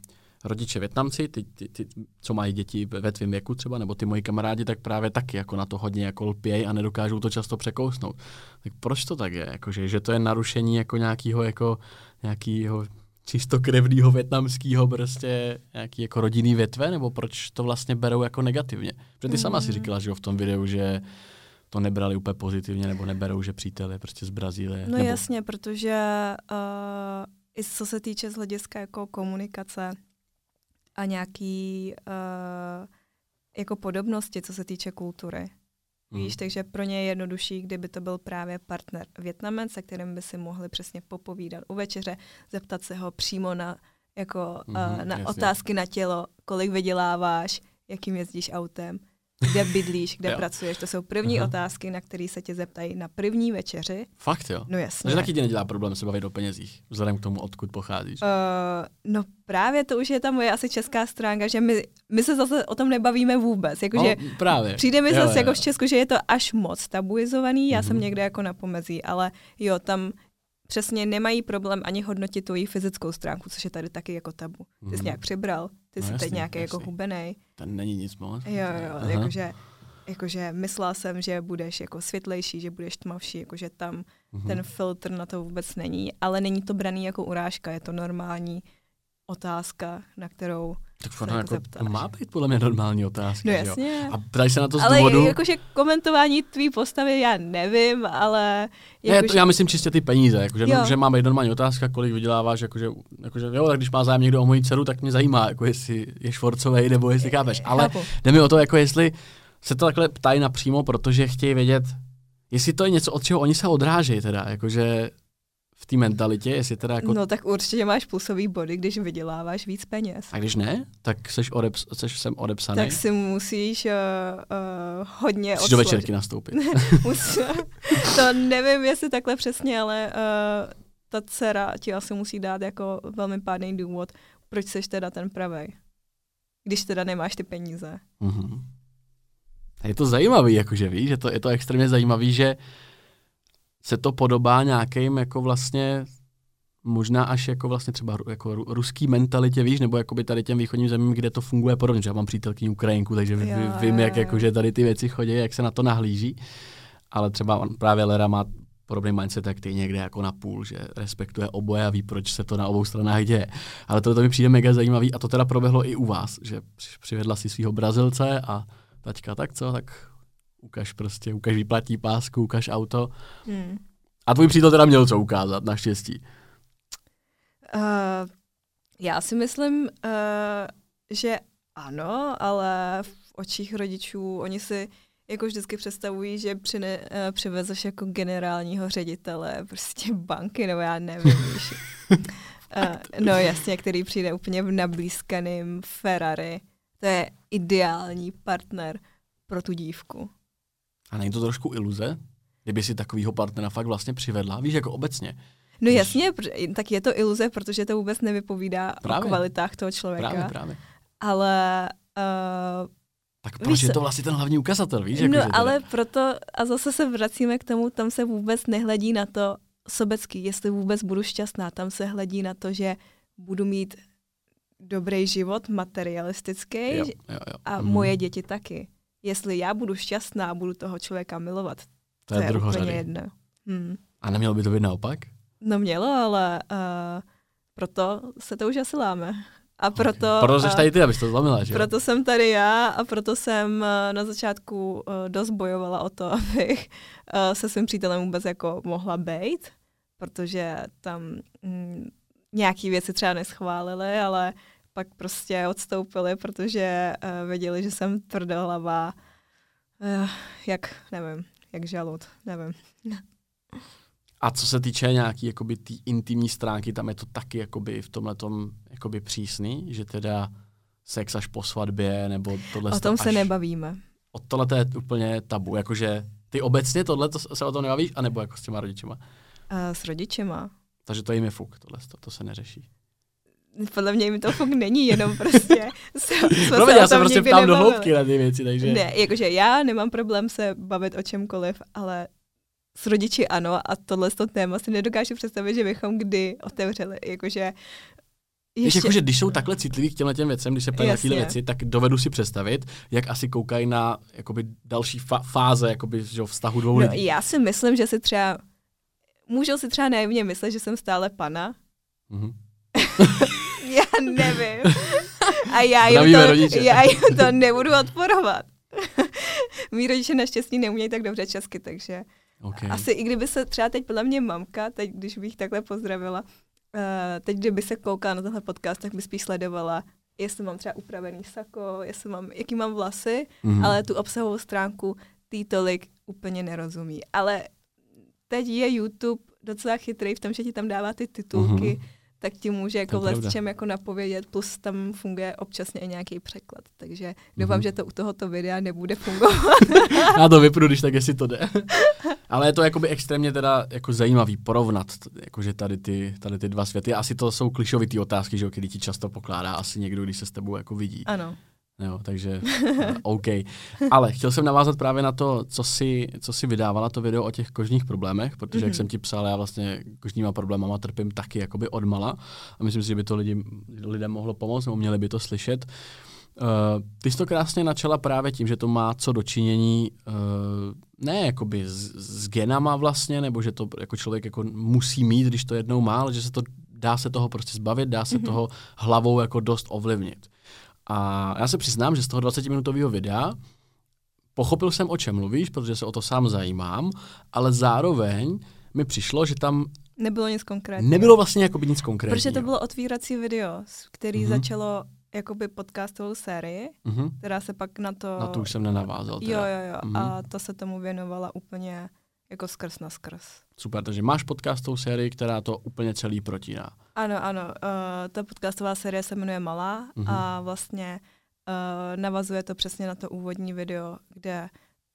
rodiče Větnamci, ty, ty, ty, co mají děti ve tvém věku třeba, nebo ty moji kamarádi, tak právě taky jako na to hodně jako lpějí a nedokážou to často překousnout. Tak proč to tak je? Jakože, že to je narušení jako nějakého jako, nějakýho čistokrevného větnamského prostě nějaký jako rodinný větve, nebo proč to vlastně berou jako negativně? Protože ty sama si mm. říkala, že jo, v tom videu, že to nebrali úplně pozitivně, nebo neberou, že přítel je prostě z Brazílie. No nebo... jasně, protože uh, i co se týče z hlediska jako komunikace a nějaký uh, jako podobnosti, co se týče kultury. Mm. Víš, takže pro ně je jednodušší, kdyby to byl právě partner Větnamec, se kterým by si mohli přesně popovídat u večeře, zeptat se ho přímo na, jako, mm, uh, na otázky na tělo, kolik vyděláváš, jakým jezdíš autem, kde bydlíš, kde pracuješ. To jsou první Aha. otázky, na které se tě zeptají na první večeři. Fakt jo? No jasně. Takže taky ti nedělá problém se bavit o penězích, vzhledem k tomu, odkud pocházíš. Uh, no právě to už je ta moje asi česká stránka, že my, my se zase o tom nebavíme vůbec. Jako, no, že právě. Přijde mi jo, zase jo. jako v Česku, že je to až moc tabuizovaný, já mm-hmm. jsem mhm. někde jako na pomezí, ale jo, tam přesně nemají problém ani hodnotit tvoji fyzickou stránku, což je tady taky jako tabu. Ty jsi mm. nějak přibral, ty no, jsi teď nějaký jako hubenej. Ten není nic moc. Jo, jo, jakože, jakože myslela jsem, že budeš jako světlejší, že budeš tmavší, jakože tam mm-hmm. ten filtr na to vůbec není, ale není to braný jako urážka, je to normální otázka, na kterou tak ono jako, to má být podle mě normální otázka. No jasně. A ptáš se na to z ale důvodu... Ale jakože komentování tvý postavy já nevím, ale... Jako ne, to, já myslím čistě ty peníze, jakože, no, že máme normální otázka, kolik vyděláváš, jakože, jakože jo, tak když má zájem někdo o moji dceru, tak mě zajímá, jako jestli je švorcový nebo jestli chápeš. Ale Chápu. jde mi o to, jako jestli se to takhle ptají napřímo, protože chtějí vědět, jestli to je něco, od čeho oni se odrážejí teda, jakože v té mentalitě, jestli teda jako... No tak určitě máš plusový body, když vyděláváš víc peněz. A když ne, tak seš, odeps, seš sem odepsaný. Tak si musíš uh, uh, hodně Musíš do večerky nastoupit. to nevím, jestli takhle přesně, ale uh, ta dcera ti asi musí dát jako velmi pádný důvod, proč seš teda ten pravej. Když teda nemáš ty peníze. Mm-hmm. je to zajímavý, jakože víš, je to, je to extrémně zajímavý, že uh, se to podobá nějakým jako vlastně možná až jako vlastně třeba jako ruský mentalitě, víš, nebo jako by tady těm východním zemím, kde to funguje podobně. Že já mám přítelkyni Ukrajinku, takže jo, vím, jak jako, že tady ty věci chodí, jak se na to nahlíží. Ale třeba on, právě Lera má podobný mindset, jak ty někde jako na půl, že respektuje oboje a ví, proč se to na obou stranách děje. Ale to, to mi přijde mega zajímavý a to teda proběhlo i u vás, že přivedla si svého Brazilce a taťka, tak co, tak ukaž prostě, ukaž výplatní pásku, ukaž auto. Hmm. A tvůj přítel teda měl co ukázat, naštěstí. Uh, já si myslím, uh, že ano, ale v očích rodičů oni si jako vždycky představují, že přine, uh, přivezeš jako generálního ředitele prostě banky, nebo já nevím, víš. uh, no jasně, který přijde úplně v nablízkaném Ferrari. To je ideální partner pro tu dívku. A není to trošku iluze? Kdyby si takovýho partnera fakt vlastně přivedla, víš, jako obecně. No Když... jasně, tak je to iluze, protože to vůbec nevypovídá právě. o kvalitách toho člověka. Právě, právě. Ale uh, tak proč víš, je to vlastně ten hlavní ukazatel, víš? Jako, no, ale proto, a zase se vracíme k tomu, tam se vůbec nehledí na to sobecký, jestli vůbec budu šťastná, tam se hledí na to, že budu mít dobrý život, materialistický jo, jo, jo. a mm. moje děti taky jestli já budu šťastná a budu toho člověka milovat, to, to je, je úplně jedno. Hmm. A nemělo by to být naopak? No mělo, ale uh, proto se to už asi láme. A proto... Okay. Proto jsi tady ty, abys to zlomila, že Proto jsem tady já a proto jsem uh, na začátku dost bojovala o to, abych se svým přítelem vůbec jako mohla bejt, protože tam mm, nějaký věci třeba neschválili, ale pak prostě odstoupili, protože uh, věděli, že jsem tvrdohlavá, uh, jak, nevím, jak žalud, nevím. A co se týče nějaký jakoby tý intimní stránky, tam je to taky jakoby v tomhle jakoby přísný, že teda sex až po svatbě, nebo tohle. O tom až... se nebavíme. O tohle to je úplně tabu, jakože ty obecně tohle to se o tom nebavíš, anebo jako s těma rodičima? Uh, s rodičima. Takže to jim je fuk, tohle to, to se neřeší. Podle mě jim to fuk není, jenom prostě Promiň, já se prostě ptám do hloubky na ty věci, takže... Ne, jakože já nemám problém se bavit o čemkoliv, ale s rodiči ano a tohle to téma si nedokážu představit, že bychom kdy otevřeli, jakože ještě... Víš, jakože když jsou takhle citliví k těmhle těm věcem, když se ptají na tyhle věci, tak dovedu si představit, jak asi koukají na jakoby, další fa- fáze jakoby, že, vztahu dvou no, lidí. Já si myslím, že si třeba, můžou si třeba naivně myslet, že jsem stále pana. Mm-hmm. já nevím. A já jim, to, já jim to nebudu odporovat. Mí rodiče naštěstí neumějí tak dobře česky, takže okay. asi i kdyby se třeba teď podle mě mamka, teď když bych takhle pozdravila, Uh, teď, kdyby se koukala na tenhle podcast, tak by spíš sledovala, jestli mám třeba upravený sako, jestli mám, jaký mám vlasy, mm-hmm. ale tu obsahovou stránku tý tolik úplně nerozumí. Ale teď je YouTube docela chytrý v tom, že ti tam dává ty titulky, mm-hmm tak ti může jako v čem jako napovědět, plus tam funguje občasně i nějaký překlad. Takže doufám, mm-hmm. že to u tohoto videa nebude fungovat. Já to vypnu, když tak, jestli to jde. Ale je to jakoby extrémně teda jako zajímavý porovnat jakože tady ty, tady ty dva světy. Asi to jsou klišovité otázky, že který ti často pokládá asi někdo, když se s tebou jako vidí. Ano. Jo, takže uh, OK. Ale chtěl jsem navázat právě na to, co si, co si vydávala to video o těch kožních problémech, protože mm-hmm. jak mhm. jsem ti psal, já vlastně kožníma problémama trpím taky jakoby odmala a myslím si, že by to lidi, lidem mohlo pomoct, nebo měli by to slyšet. Uh, ty jsi to krásně načala právě tím, že to má co dočinění uh, ne jakoby s, s genama vlastně, nebo že to jako člověk jako musí mít, když to jednou má, ale že se to dá se toho prostě zbavit, dá se mm-hmm. toho hlavou jako dost ovlivnit. A já se přiznám, že z toho 20-minutového videa pochopil jsem, o čem mluvíš, protože se o to sám zajímám, ale zároveň mi přišlo, že tam Nebylo nic konkrétního. Nebylo vlastně jako by nic konkrétního. Protože to bylo otvírací video, který mm-hmm. začalo jakoby podcastovou sérii, mm-hmm. která se pak na to... Na to už jsem nenavázal. Teda. Jo, jo, jo. Mm-hmm. A to se tomu věnovala úplně jako skrz na skrz. Super, takže máš podcastovou sérii, která to úplně celý protíná. Ano, ano. Uh, ta podcastová série se jmenuje Malá mm-hmm. a vlastně uh, navazuje to přesně na to úvodní video, kde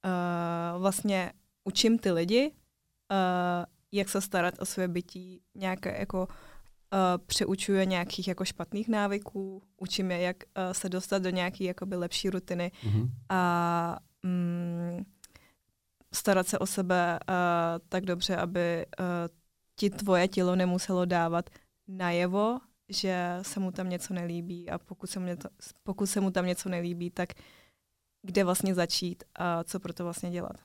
uh, vlastně učím ty lidi, uh, jak se starat o své bytí, nějaké jako uh, přeučuje nějakých jako špatných návyků, učím je, jak uh, se dostat do nějaké jakoby lepší rutiny mm-hmm. a mm, starat se o sebe uh, tak dobře, aby uh, ti tvoje tělo nemuselo dávat najevo, že se mu tam něco nelíbí a pokud se mu, něco, pokud se mu tam něco nelíbí, tak kde vlastně začít a co pro to vlastně dělat.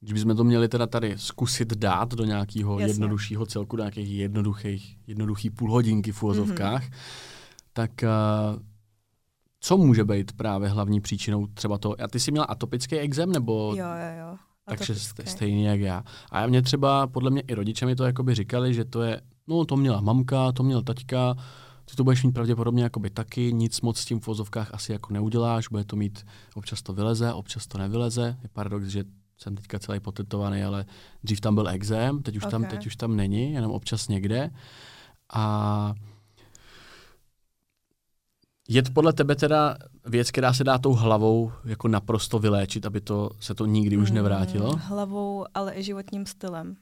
Když bychom to měli teda tady zkusit dát do nějakého jednoduššího celku, do nějakých jednoduchých, jednoduchý půlhodinky v úvozovkách, mm-hmm. tak uh, co může být právě hlavní příčinou třeba to? A ty jsi měla atopický exém, nebo? Jo, jo, jo. Takže stejně jak já. A mě třeba, podle mě i rodiče mi to jakoby říkali, že to je, no to měla mamka, to měl taťka, ty to budeš mít pravděpodobně jakoby taky, nic moc s tím v vozovkách asi jako neuděláš, bude to mít, občas to vyleze, občas to nevyleze. Je paradox, že jsem teďka celý potetovaný, ale dřív tam byl exém, teď už, okay. tam, teď už tam není, jenom občas někde. A je to podle tebe teda věc, která se dá tou hlavou jako naprosto vyléčit, aby to se to nikdy už hmm, nevrátilo? Hmm, hlavou, ale i životním stylem.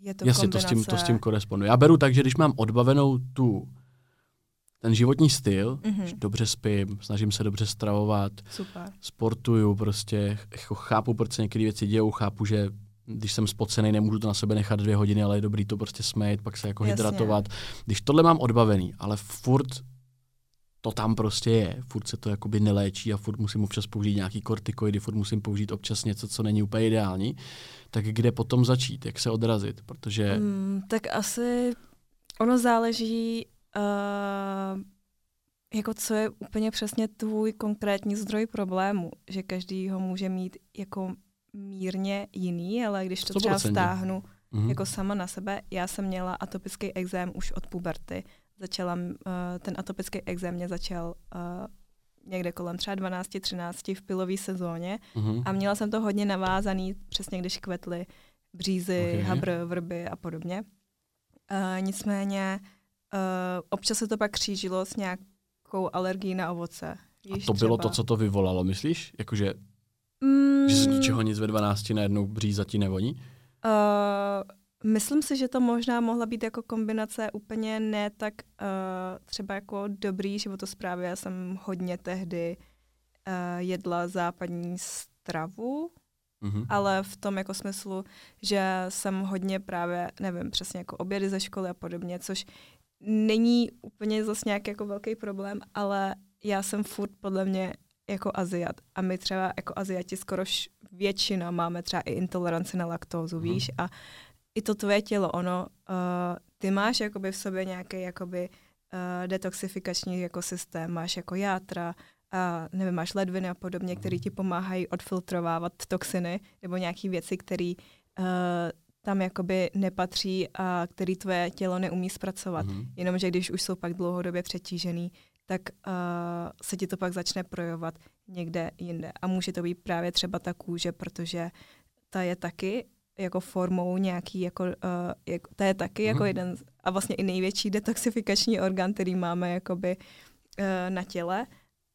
Je to Jasně, kombinace... to s, tím, to s tím koresponduje. Já beru tak, že když mám odbavenou tu ten životní styl, mm-hmm. dobře spím, snažím se dobře stravovat, Super. sportuju, prostě jako chápu, proč se některé věci dějou, chápu, že když jsem spocený, nemůžu to na sebe nechat dvě hodiny, ale je dobrý to prostě smejt, pak se jako Jasně. hydratovat. Když tohle mám odbavený, ale furt to tam prostě je, furt se to jakoby neléčí a furt musím občas použít nějaký kortikoidy, furt musím použít občas něco, co není úplně ideální, tak kde potom začít, jak se odrazit, protože... Hmm, tak asi ono záleží, uh, jako co je úplně přesně tvůj konkrétní zdroj problému, že každý ho může mít jako mírně jiný, ale když to 100%. třeba vztáhnu mm-hmm. jako sama na sebe, já jsem měla atopický exém už od puberty, začala, uh, ten atopický exém mě začal uh, někde kolem třeba 12-13 v pilové sezóně mm-hmm. a měla jsem to hodně navázaný, přesně když kvetly břízy, okay. habr, vrby a podobně. Uh, nicméně uh, občas se to pak křížilo s nějakou alergii na ovoce. Víš, a to bylo třeba. to, co to vyvolalo, myslíš? Jakože, mm, že z ničeho nic ve 12 najednou bříza ti nevoní? Uh, Myslím si, že to možná mohla být jako kombinace úplně ne tak uh, třeba jako dobrý životosprávy. Já jsem hodně tehdy uh, jedla západní stravu, mm-hmm. ale v tom jako smyslu, že jsem hodně právě, nevím, přesně jako obědy ze školy a podobně, což není úplně zase nějaký jako velký problém, ale já jsem furt podle mě jako Aziat. A my třeba jako Aziati skoro většina máme třeba i intoleranci na laktózu, mm. víš, a i to tvoje tělo, ono, uh, ty máš jakoby v sobě nějaký jakoby uh, detoxifikační jako systém, máš jako játra, a nevím, máš ledviny a podobně, které ti pomáhají odfiltrovávat toxiny nebo nějaké věci, které uh, tam jakoby nepatří a který tvoje tělo neumí zpracovat. Mm-hmm. Jenomže když už jsou pak dlouhodobě přetížený, tak uh, se ti to pak začne projevovat někde jinde. A může to být právě třeba ta kůže, protože ta je taky jako formou nějaký, jako, uh, jako to je taky mm-hmm. jako mhm. jeden a vlastně i největší detoxifikační orgán, který máme jakoby uh, na těle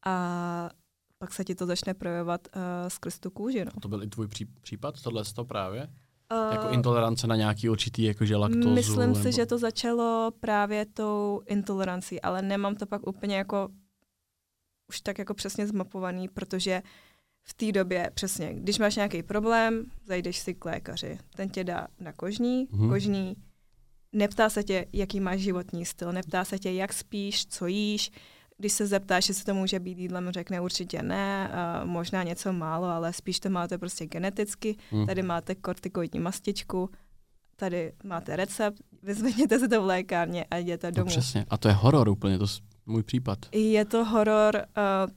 a pak se ti to začne projevovat uh, skrz tu kůži. No. A to byl i tvůj pří, případ, tohle to právě? Uh, jako intolerance na nějaký určitý jakože laktózu? Myslím nebo... si, že to začalo právě tou intolerancí, ale nemám to pak úplně jako už tak jako přesně zmapovaný, protože v té době přesně, když máš nějaký problém, zajdeš si k lékaři, ten tě dá na kožní, mm-hmm. kožní, neptá se tě, jaký máš životní styl, neptá se tě, jak spíš, co jíš, když se zeptáš, jestli to může být jídlem, řekne určitě ne, možná něco málo, ale spíš to máte prostě geneticky. Mm. Tady máte kortikoidní mastičku, tady máte recept, vyzvedněte si to v lékárně a jděte no domů. No přesně, a to je horor úplně, to je můj případ. Je to horor, uh,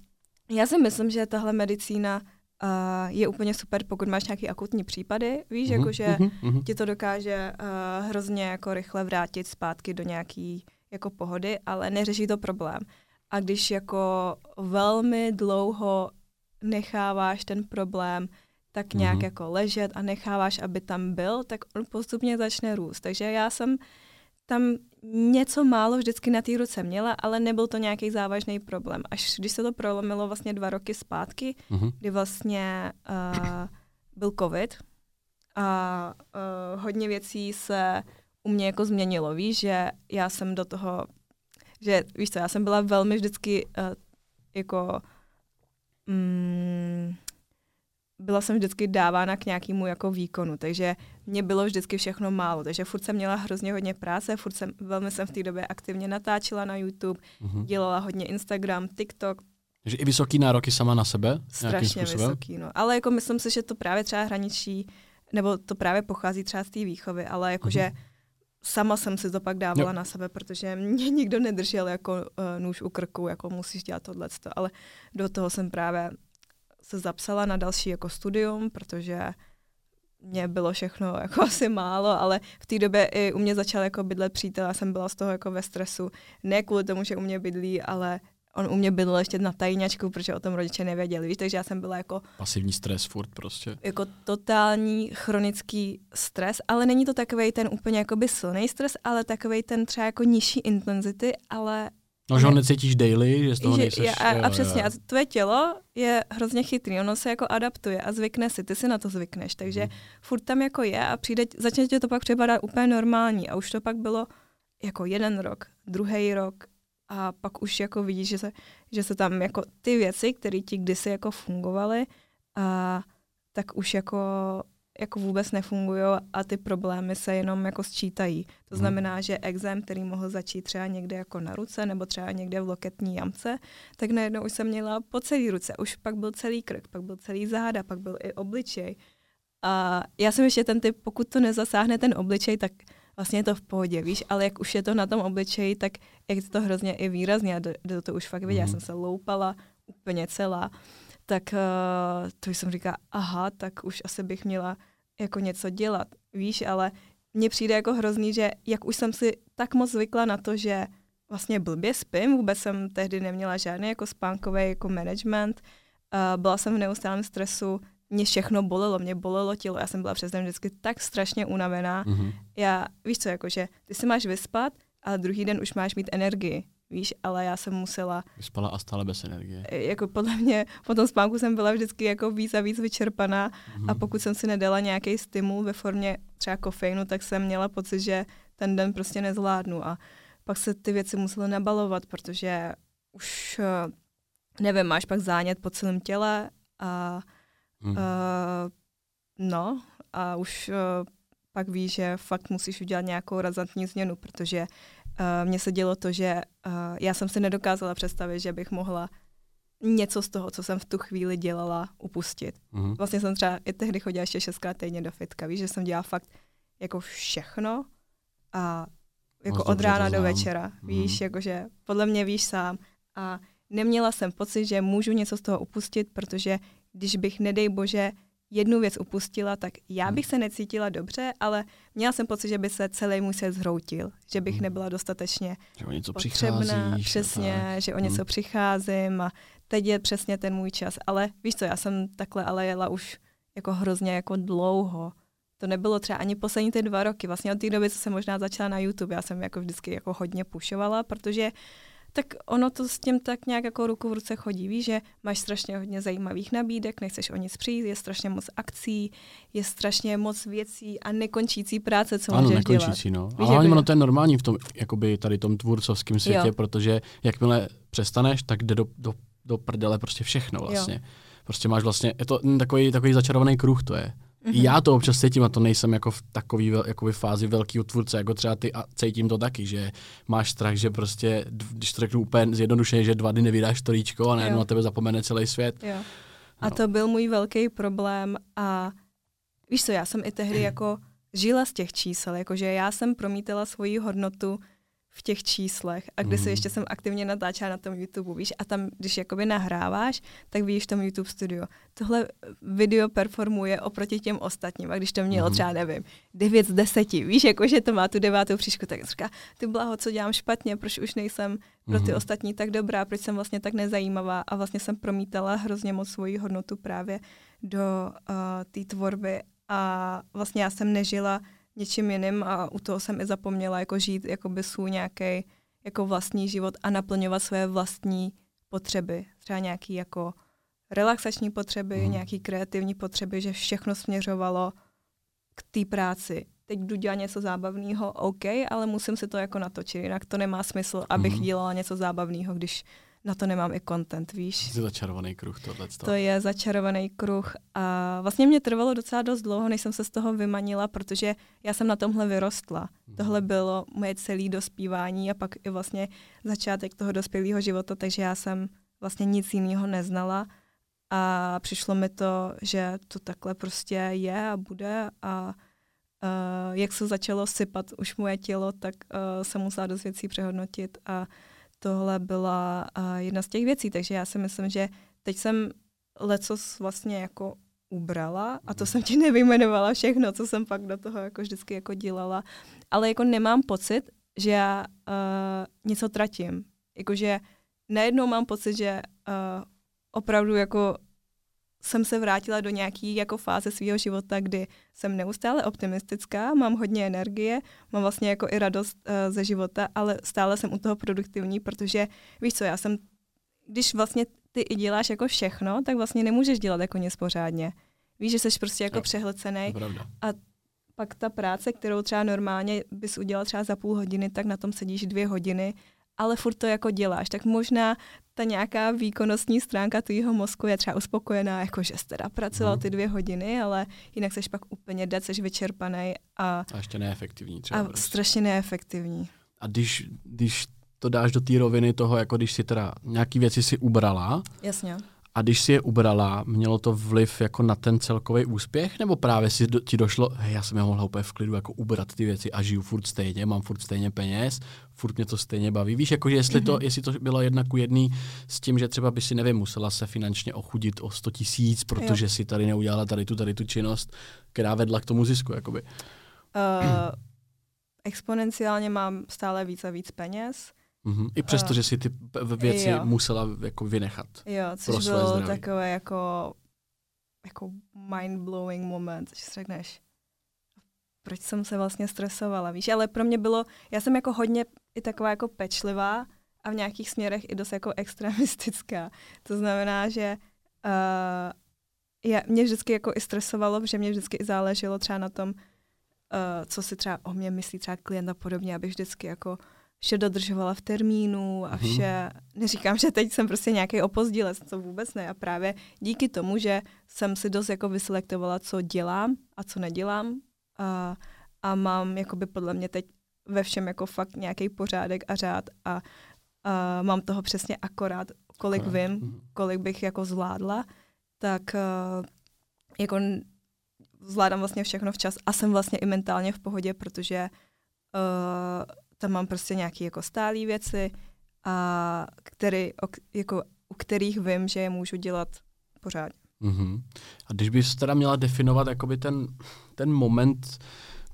já si myslím, že tahle medicína uh, je úplně super, pokud máš nějaký akutní případy, víš, mm-hmm, jakože mm-hmm. ti to dokáže uh, hrozně jako rychle vrátit zpátky do nějaký jako pohody, ale neřeší to problém. A když jako velmi dlouho necháváš ten problém tak nějak mm-hmm. jako ležet a necháváš, aby tam byl, tak on postupně začne růst. Takže já jsem tam něco málo vždycky na té ruce měla, ale nebyl to nějaký závažný problém. Až když se to prolomilo vlastně dva roky zpátky, mm-hmm. kdy vlastně uh, byl covid a uh, hodně věcí se u mě jako změnilo. Víš, že já jsem do toho, že víš co, já jsem byla velmi vždycky uh, jako mm, byla jsem vždycky dávána k nějakému jako výkonu, takže mě bylo vždycky všechno málo, takže furt jsem měla hrozně hodně práce, furt jsem, velmi jsem v té době aktivně natáčela na YouTube, mm-hmm. dělala hodně Instagram, TikTok. Takže i vysoký nároky sama na sebe? Strašně vysoký, no. Ale jako myslím si, že to právě třeba hraničí, nebo to právě pochází třeba z té výchovy, ale jakože mm-hmm. sama jsem si to pak dávala jo. na sebe, protože mě nikdo nedržel jako uh, nůž u krku, jako musíš dělat tohle, ale do toho jsem právě se zapsala na další jako studium, protože mě bylo všechno jako asi málo, ale v té době i u mě začal jako bydlet přítel, já jsem byla z toho jako ve stresu. Ne kvůli tomu, že u mě bydlí, ale on u mě bydlel ještě na tajňačku, protože o tom rodiče nevěděli, víš, takže já jsem byla jako... Pasivní stres furt prostě. Jako totální chronický stres, ale není to takový ten úplně jakoby silný stres, ale takový ten třeba jako nižší intenzity, ale No, že ho necítíš daily, že z toho že, nejseš... A, a přesně, a tvoje tělo je hrozně chytrý, ono se jako adaptuje a zvykne si, ty si na to zvykneš, takže hmm. furt tam jako je a přijde, začne tě to pak připadat úplně normální a už to pak bylo jako jeden rok, druhý rok a pak už jako vidíš, že se, že se tam jako ty věci, které ti kdysi jako fungovaly, a tak už jako jako vůbec nefungují a ty problémy se jenom jako sčítají. To hmm. znamená, že exém, který mohl začít třeba někde jako na ruce nebo třeba někde v loketní jamce, tak najednou už jsem měla po celý ruce. Už pak byl celý krk, pak byl celý záda, pak byl i obličej. A já jsem ještě ten typ, pokud to nezasáhne ten obličej, tak vlastně je to v pohodě, víš, ale jak už je to na tom obličeji, tak jak to hrozně i výrazně, a to, to už fakt vidět, mm. já jsem se loupala úplně celá, tak uh, to jsem říkala, aha, tak už asi bych měla jako něco dělat, víš, ale mně přijde jako hrozný, že jak už jsem si tak moc zvykla na to, že vlastně blbě spím, vůbec jsem tehdy neměla žádný jako spánkový jako management, uh, byla jsem v neustálém stresu, mě všechno bolelo, mě bolelo tělo, já jsem byla přes den vždycky tak strašně unavená. Mm-hmm. Já, víš co, jakože ty si máš vyspat, ale druhý den už máš mít energii. Víš, ale já jsem musela... Vyspala a stále bez energie. E, jako podle mě, po tom spánku jsem byla vždycky jako víc a víc vyčerpaná mm-hmm. a pokud jsem si nedala nějaký stimul ve formě třeba kofeinu, tak jsem měla pocit, že ten den prostě nezvládnu a pak se ty věci musely nabalovat, protože už, eh, nevím, máš pak zánět po celém těle a mm. uh, no a už uh, pak víš, že fakt musíš udělat nějakou razantní změnu, protože uh, mně se dělo to, že uh, já jsem si nedokázala představit, že bych mohla něco z toho, co jsem v tu chvíli dělala, upustit. Mm-hmm. Vlastně jsem třeba i tehdy chodila ještě šestkrát týdně do fitka, víš, že jsem dělala fakt jako všechno a jako od rána do večera, mm-hmm. víš, jakože podle mě víš sám a neměla jsem pocit, že můžu něco z toho upustit, protože když bych, nedej bože, jednu věc upustila, tak já hmm. bych se necítila dobře, ale měla jsem pocit, že by se celý můj svět zhroutil, že bych hmm. nebyla dostatečně že o něco potřebná, přesně, tak. že o něco hmm. přicházím a teď je přesně ten můj čas. Ale víš co, já jsem takhle ale jela už jako hrozně jako dlouho. To nebylo třeba ani poslední ty dva roky. Vlastně od té doby, co jsem možná začala na YouTube, já jsem jako vždycky jako hodně pušovala, protože uh, tak ono to s tím tak nějak jako ruku v ruce chodí. Víš, že máš strašně hodně zajímavých nabídek, nechceš o nic přijít, je strašně moc akcí, je strašně moc věcí a nekončící práce, co ano, můžeš nekončící, dělat. no. Víš, a hlavně ono to je normální v tom, jakoby tady tom tvůrcovském světě, jo. protože jakmile přestaneš, tak jde do, do, do prdele prostě všechno vlastně. Jo. Prostě máš vlastně, je to takový, takový začarovaný kruh to je. Mm-hmm. Já to občas cítím a to nejsem jako v takové jakoby fázi velkého tvůrce, jako třeba ty a cítím to taky, že máš strach, že prostě, když to řeknu úplně zjednodušeně, že dva dny nevydáš storíčko a najednou na tebe zapomene celý svět. Jo. A no. to byl můj velký problém a víš co, já jsem i tehdy jako žila z těch čísel, jakože já jsem promítala svoji hodnotu v těch číslech a když mm. ještě jsem aktivně natáčela na tom YouTube, víš, a tam, když jakoby nahráváš, tak víš v tom YouTube studio. Tohle video performuje oproti těm ostatním a když to mělo mm. třeba, nevím, 9 z 10, víš, jakože to má tu devátou příšku, tak říká, ty blaho, co dělám špatně, proč už nejsem pro ty mm. ostatní tak dobrá, proč jsem vlastně tak nezajímavá a vlastně jsem promítala hrozně moc svoji hodnotu právě do uh, té tvorby a vlastně já jsem nežila něčím jiným a u toho jsem i zapomněla jako žít by svůj nějaký jako vlastní život a naplňovat své vlastní potřeby. Třeba nějaký jako relaxační potřeby, hmm. nějaký kreativní potřeby, že všechno směřovalo k té práci. Teď jdu dělat něco zábavného, OK, ale musím si to jako natočit, jinak to nemá smysl, abych hmm. dělala něco zábavného, když na to nemám i content, víš. Je začarovaný kruh tohle. To je začarovaný kruh a vlastně mě trvalo docela dost dlouho, než jsem se z toho vymanila, protože já jsem na tomhle vyrostla. Mm. Tohle bylo moje celé dospívání a pak i vlastně začátek toho dospělého života, takže já jsem vlastně nic jiného neznala a přišlo mi to, že to takhle prostě je a bude a uh, jak se začalo sypat už moje tělo, tak uh, jsem musela dost věcí přehodnotit a tohle byla uh, jedna z těch věcí, takže já si myslím, že teď jsem lecos vlastně jako ubrala a to jsem ti nevyjmenovala všechno, co jsem pak do toho jako vždycky jako dělala, ale jako nemám pocit, že já uh, něco tratím. Jakože najednou mám pocit, že uh, opravdu jako jsem se vrátila do nějaké jako fáze svého života, kdy jsem neustále optimistická, mám hodně energie, mám vlastně jako i radost uh, ze života, ale stále jsem u toho produktivní, protože víš co, já jsem, když vlastně ty i děláš jako všechno, tak vlastně nemůžeš dělat jako nic pořádně. Víš, že jsi prostě jako no, přehlcený a pak ta práce, kterou třeba normálně bys udělal třeba za půl hodiny, tak na tom sedíš dvě hodiny ale furt to jako děláš, tak možná ta nějaká výkonnostní stránka tvýho mozku je třeba uspokojená, jako že jsi teda pracoval mhm. ty dvě hodiny, ale jinak jsi pak úplně dead, jsi vyčerpaný a, a ještě neefektivní třeba. A prostě. strašně neefektivní. A když, když to dáš do té roviny toho, jako když si teda nějaký věci si ubrala, Jasně. A když si je ubrala, mělo to vliv jako na ten celkový úspěch, nebo právě si do, ti došlo, hej, já jsem je mohla úplně v klidu jako ubrat ty věci a žiju furt stejně, mám furt stejně peněz, furt mě to stejně baví. Víš, jako jestli, mm-hmm. to, mhm. jestli to bylo jedna ku jedný s tím, že třeba by si, nevím, musela se finančně ochudit o 100 tisíc, protože jo. si tady neudělala tady tu, tady tu činnost, která vedla k tomu zisku, jakoby. Uh, exponenciálně mám stále víc a víc peněz Mm-hmm. I přesto, uh, že si ty věci jo. musela jako vynechat. Jo, což bylo takové jako, jako mind-blowing moment, že si řekneš, proč jsem se vlastně stresovala, víš, ale pro mě bylo, já jsem jako hodně i taková jako pečlivá a v nějakých směrech i dost jako extremistická. To znamená, že uh, já, mě vždycky jako i stresovalo, protože mě vždycky i záleželo třeba na tom, uh, co si třeba o mě myslí třeba klient a podobně, abych vždycky jako vše dodržovala v termínu a mhm. vše, hmm. neříkám, že teď jsem prostě nějaký opozdilec, to vůbec ne. A právě díky tomu, že jsem si dost jako vyselektovala, co dělám a co nedělám a, a mám jakoby podle mě teď ve všem jako fakt nějaký pořádek a řád a, a mám toho přesně akorát, kolik akorát. vím, mhm. kolik bych jako zvládla, tak uh, jako zvládám vlastně všechno včas a jsem vlastně i mentálně v pohodě, protože uh, tam mám prostě nějaké jako stálé věci, a který, o, jako, u kterých vím, že je můžu dělat pořád. Mm-hmm. A když bys teda měla definovat jakoby ten, ten moment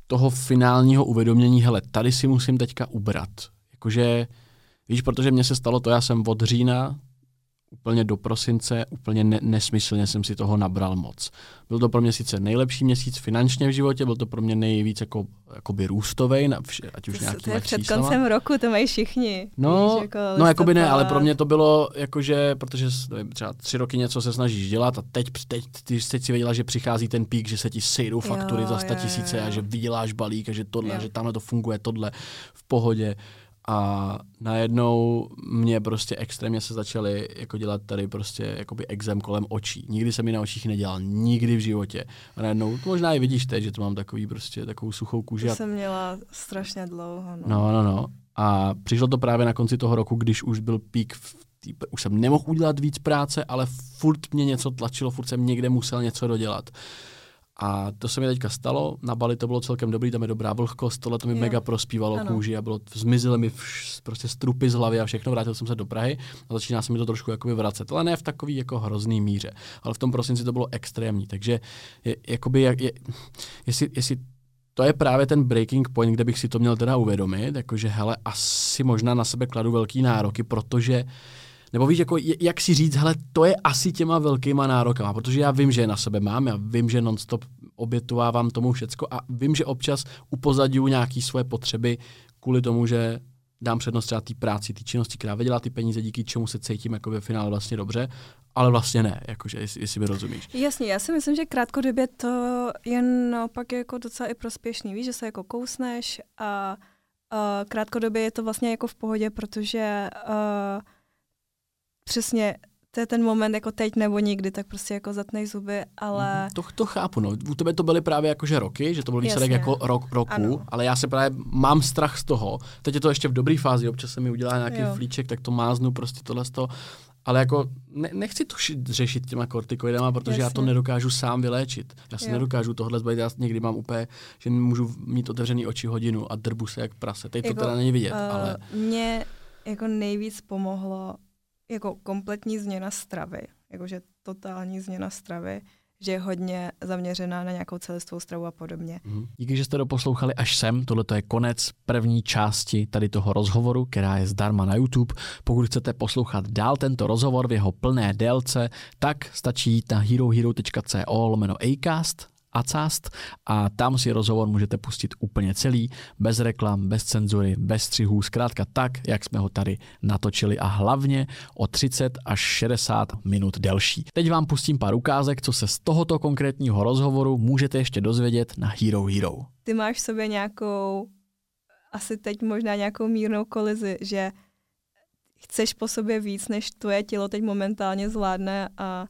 toho finálního uvědomění, hele, tady si musím teďka ubrat. Jakože, víš, protože mně se stalo to, já jsem od října úplně do prosince, úplně ne- nesmyslně jsem si toho nabral moc. Byl to pro mě sice nejlepší měsíc finančně v životě, byl to pro mě nejvíc jako, jakoby růstovej, ať už nějaký To je před číslama. koncem roku, to mají všichni. No, víš, jako no jakoby ne, ale pro mě to bylo jakože, protože nevím, třeba tři roky něco se snažíš dělat a teď, teď, teď, teď si věděla, že přichází ten pík, že se ti sejdou faktury jo, za 100 tisíce a že vyděláš balík a že tohle, jo. že tamhle to funguje, tohle v pohodě a najednou mě prostě extrémně se začaly jako dělat tady prostě jakoby exém kolem očí. Nikdy jsem mi na očích nedělal, nikdy v životě. A najednou, to možná i vidíš teď, že to mám takový prostě takovou suchou kůži. To jsem měla strašně dlouho. No. no, no, no. A přišlo to právě na konci toho roku, když už byl pík v tý, už jsem nemohl udělat víc práce, ale furt mě něco tlačilo, furt jsem někde musel něco dodělat. A to se mi teďka stalo, na Bali to bylo celkem dobrý, tam je dobrá vlhkost, tohle to mi jo. mega prospívalo ano. kůži a bylo, zmizely mi vš, prostě strupy z hlavy a všechno, vrátil jsem se do Prahy a začíná se mi to trošku jakoby vracet, ale ne v takový jako hrozný míře, ale v tom prosinci to bylo extrémní, takže je, jakoby, je, je, jestli, jestli to je právě ten breaking point, kde bych si to měl teda uvědomit, jakože hele, asi možná na sebe kladu velký nároky, protože uh, nebo víš, jako, jak si říct, hele, to je asi těma velkýma nárokama, protože já vím, že je na sebe mám, já vím, že nonstop obětovávám tomu všecko a vím, že občas upozadňuji nějaké svoje potřeby kvůli tomu, že dám přednost třeba té práci, té činnosti, která vydělá ty peníze, díky čemu se cítím jako ve finále vlastně dobře, ale vlastně ne, jakože, jestli, jestli mi rozumíš. Jasně, já si myslím, že krátkodobě to je naopak jako docela i prospěšný, víš, že se jako kousneš a uh, krátkodobě je to vlastně jako v pohodě, protože uh, přesně to je ten moment jako teď nebo nikdy, tak prostě jako zatnej zuby, ale... Mm, to, to chápu, no. U tebe to byly právě jakože roky, že to byl výsledek jako rok, roku, ano. ale já se právě mám strach z toho, teď je to ještě v dobré fázi, občas se mi udělá nějaký jo. flíček, tak to máznu prostě tohle z toho, ale jako ne, nechci to řešit těma kortikoidama, protože Jasně. já to nedokážu sám vyléčit. Já si jo. nedokážu tohle zbavit, já někdy mám úplně, že můžu mít otevřený oči hodinu a drbu se jak prase. Teď jako, to teda není vidět, uh, ale... Mě jako nejvíc pomohlo jako kompletní změna stravy, jakože totální změna stravy, že je hodně zaměřená na nějakou celistvou stravu a podobně. Mm. Díky, že jste doposlouchali až sem. Tohle je konec první části tady toho rozhovoru, která je zdarma na YouTube. Pokud chcete poslouchat dál tento rozhovor v jeho plné délce, tak stačí jít na herohero.co lomeno acast Acast a tam si rozhovor můžete pustit úplně celý, bez reklam, bez cenzury, bez střihů, zkrátka tak, jak jsme ho tady natočili a hlavně o 30 až 60 minut delší. Teď vám pustím pár ukázek, co se z tohoto konkrétního rozhovoru můžete ještě dozvědět na Hero Hero. Ty máš v sobě nějakou, asi teď možná nějakou mírnou kolizi, že chceš po sobě víc, než tvoje tělo teď momentálně zvládne a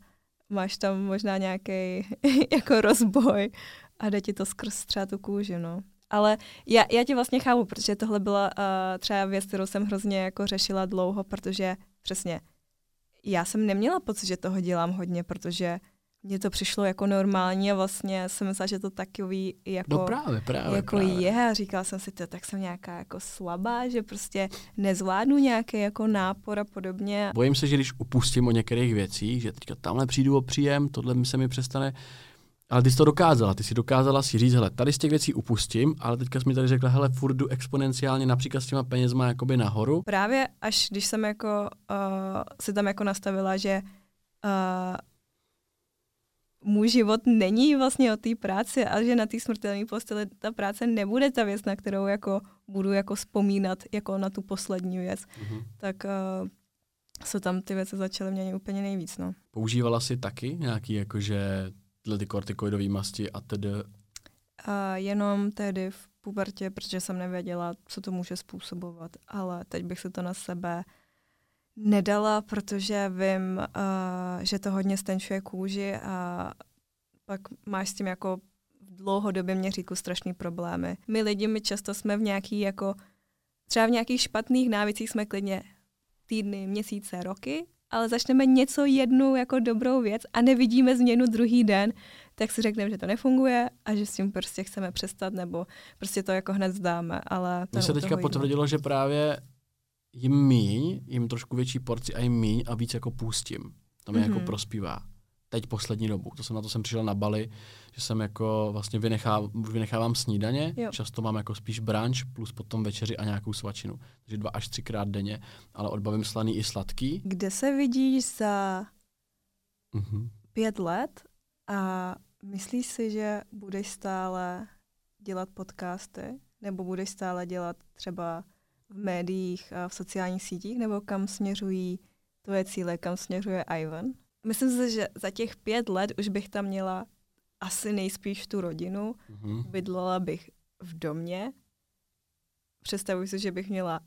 máš tam možná nějaký jako rozboj a jde ti to skrz třeba tu kůži, no. Ale já, já tě vlastně chápu, protože tohle byla uh, třeba věc, kterou jsem hrozně jako řešila dlouho, protože přesně já jsem neměla pocit, že toho dělám hodně, protože mně to přišlo jako normální a vlastně jsem myslela, že to takový jako, no právě, právě, jako právě. je a říkala jsem si to, tak jsem nějaká jako slabá, že prostě nezvládnu nějaký jako nápor a podobně. Bojím se, že když upustím o některých věcí, že teďka tamhle přijdu o příjem, tohle mi se mi přestane ale ty jsi to dokázala, ty jsi dokázala si říct, hele, tady z těch věcí upustím, ale teďka jsi mi tady řekla, hele, furt jdu exponenciálně například s těma penězma jakoby nahoru. Právě až když jsem jako uh, si tam jako nastavila, že uh, můj život není vlastně o té práci a že na té smrtelné posteli ta práce nebude ta věc, na kterou jako budu jako vzpomínat jako na tu poslední věc, mm-hmm. tak uh, se tam ty věci začaly měnit úplně nejvíc. No. Používala jsi taky nějaký jakože tyhle ty kortikoidové masti a tedy? Uh, jenom tehdy v pubertě, protože jsem nevěděla, co to může způsobovat, ale teď bych se to na sebe nedala, protože vím, uh, že to hodně stenčuje kůži a pak máš s tím jako v dlouhodobě měřítku strašný problémy. My lidi, my často jsme v nějaký jako, třeba v nějakých špatných návicích jsme klidně týdny, měsíce, roky, ale začneme něco jednu jako dobrou věc a nevidíme změnu druhý den, tak si řekneme, že to nefunguje a že s tím prostě chceme přestat nebo prostě to jako hned zdáme. Ale Mně se teďka potvrdilo, že právě jim míň, jim trošku větší porci a jim míň a víc jako pustím. To mi mm-hmm. jako mhm. prospívá. Teď poslední dobu. To jsem na to jsem přišel na Bali, že jsem jako vlastně vynechávám, vynechávám snídaně, jo. často mám jako spíš brunch plus potom večeři a nějakou svačinu. Takže dva až třikrát denně, ale odbavím slaný i sladký. Kde se vidíš za mm-hmm. pět let a myslíš si, že budeš stále dělat podcasty? Nebo budeš stále dělat třeba v médiích a v sociálních sítích, nebo kam směřují tvoje cíle, kam směřuje Ivan? Myslím si, že za těch pět let už bych tam měla asi nejspíš tu rodinu. Mm-hmm. Bydlela bych v domě. Představuji si, že bych měla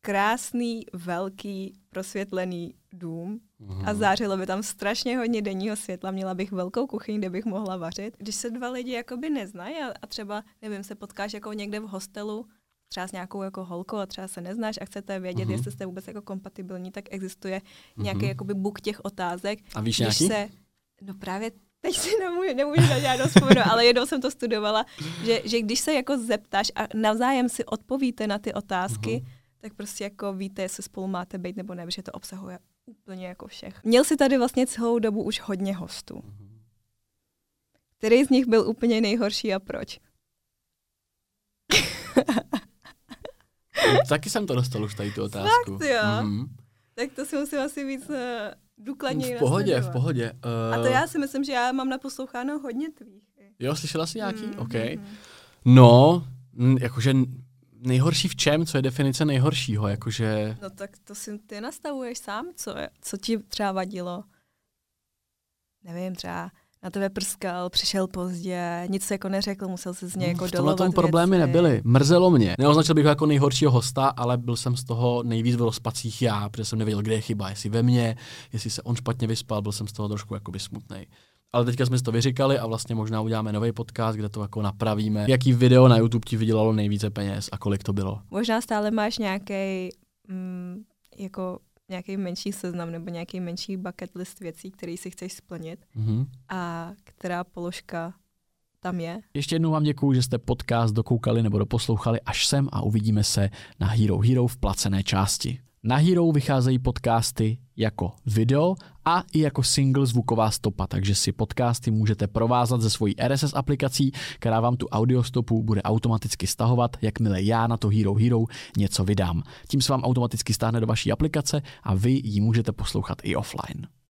krásný, velký, prosvětlený dům mm-hmm. a zářilo by tam strašně hodně denního světla. Měla bych velkou kuchyň, kde bych mohla vařit. Když se dva lidi jakoby neznají a, a třeba, nevím, se potkáš jako někde v hostelu třeba s nějakou jako holkou a třeba se neznáš a chcete vědět, uh-huh. jestli jste vůbec jako kompatibilní, tak existuje uh-huh. nějaký jakoby book těch otázek. A víš nějaký? Se, no právě teď si nemůžu, nemůžu na žádnou vzpomenout, ale jednou jsem to studovala, že, že když se jako zeptáš a navzájem si odpovíte na ty otázky, uh-huh. tak prostě jako víte, jestli spolu máte být nebo ne, protože to obsahuje úplně jako všech. Měl si tady vlastně celou dobu už hodně hostů. Uh-huh. Který z nich byl úplně nejhorší a proč? Taky jsem to dostal už tady tu otázku. Fakt, jo. Mm-hmm. Tak to si musím asi víc uh, důkladněji V pohodě, nasledovat. v pohodě. Uh... A to já si myslím, že já mám naposloucháno hodně tvých. Jo, slyšela jsi nějaký? Mm, OK. Mm. No, jakože nejhorší v čem? Co je definice nejhoršího? Jakože... No tak to si ty nastavuješ sám, co, co ti třeba vadilo. Nevím, třeba na tebe prskal, přišel pozdě, nic se jako neřekl, musel se z něj jako dolovat tom problémy věci. nebyly. Mrzelo mě. Neoznačil bych ho jako nejhoršího hosta, ale byl jsem z toho nejvíc v rozpacích já, protože jsem nevěděl, kde je chyba, jestli ve mně, jestli se on špatně vyspal, byl jsem z toho trošku jako smutný. Ale teďka jsme si to vyříkali a vlastně možná uděláme nový podcast, kde to jako napravíme. Jaký video na YouTube ti vydělalo nejvíce peněz a kolik to bylo? Možná stále máš nějaký mm, jako nějaký menší seznam nebo nějaký menší bucket list věcí, které si chceš splnit mm-hmm. a která položka tam je. Ještě jednou vám děkuji, že jste podcast dokoukali nebo doposlouchali až sem a uvidíme se na Hero Hero v placené části. Na Hero vycházejí podcasty jako video a i jako single zvuková stopa, takže si podcasty můžete provázat ze svojí RSS aplikací, která vám tu audiostopu bude automaticky stahovat, jakmile já na to Hero Hero něco vydám. Tím se vám automaticky stáhne do vaší aplikace a vy ji můžete poslouchat i offline.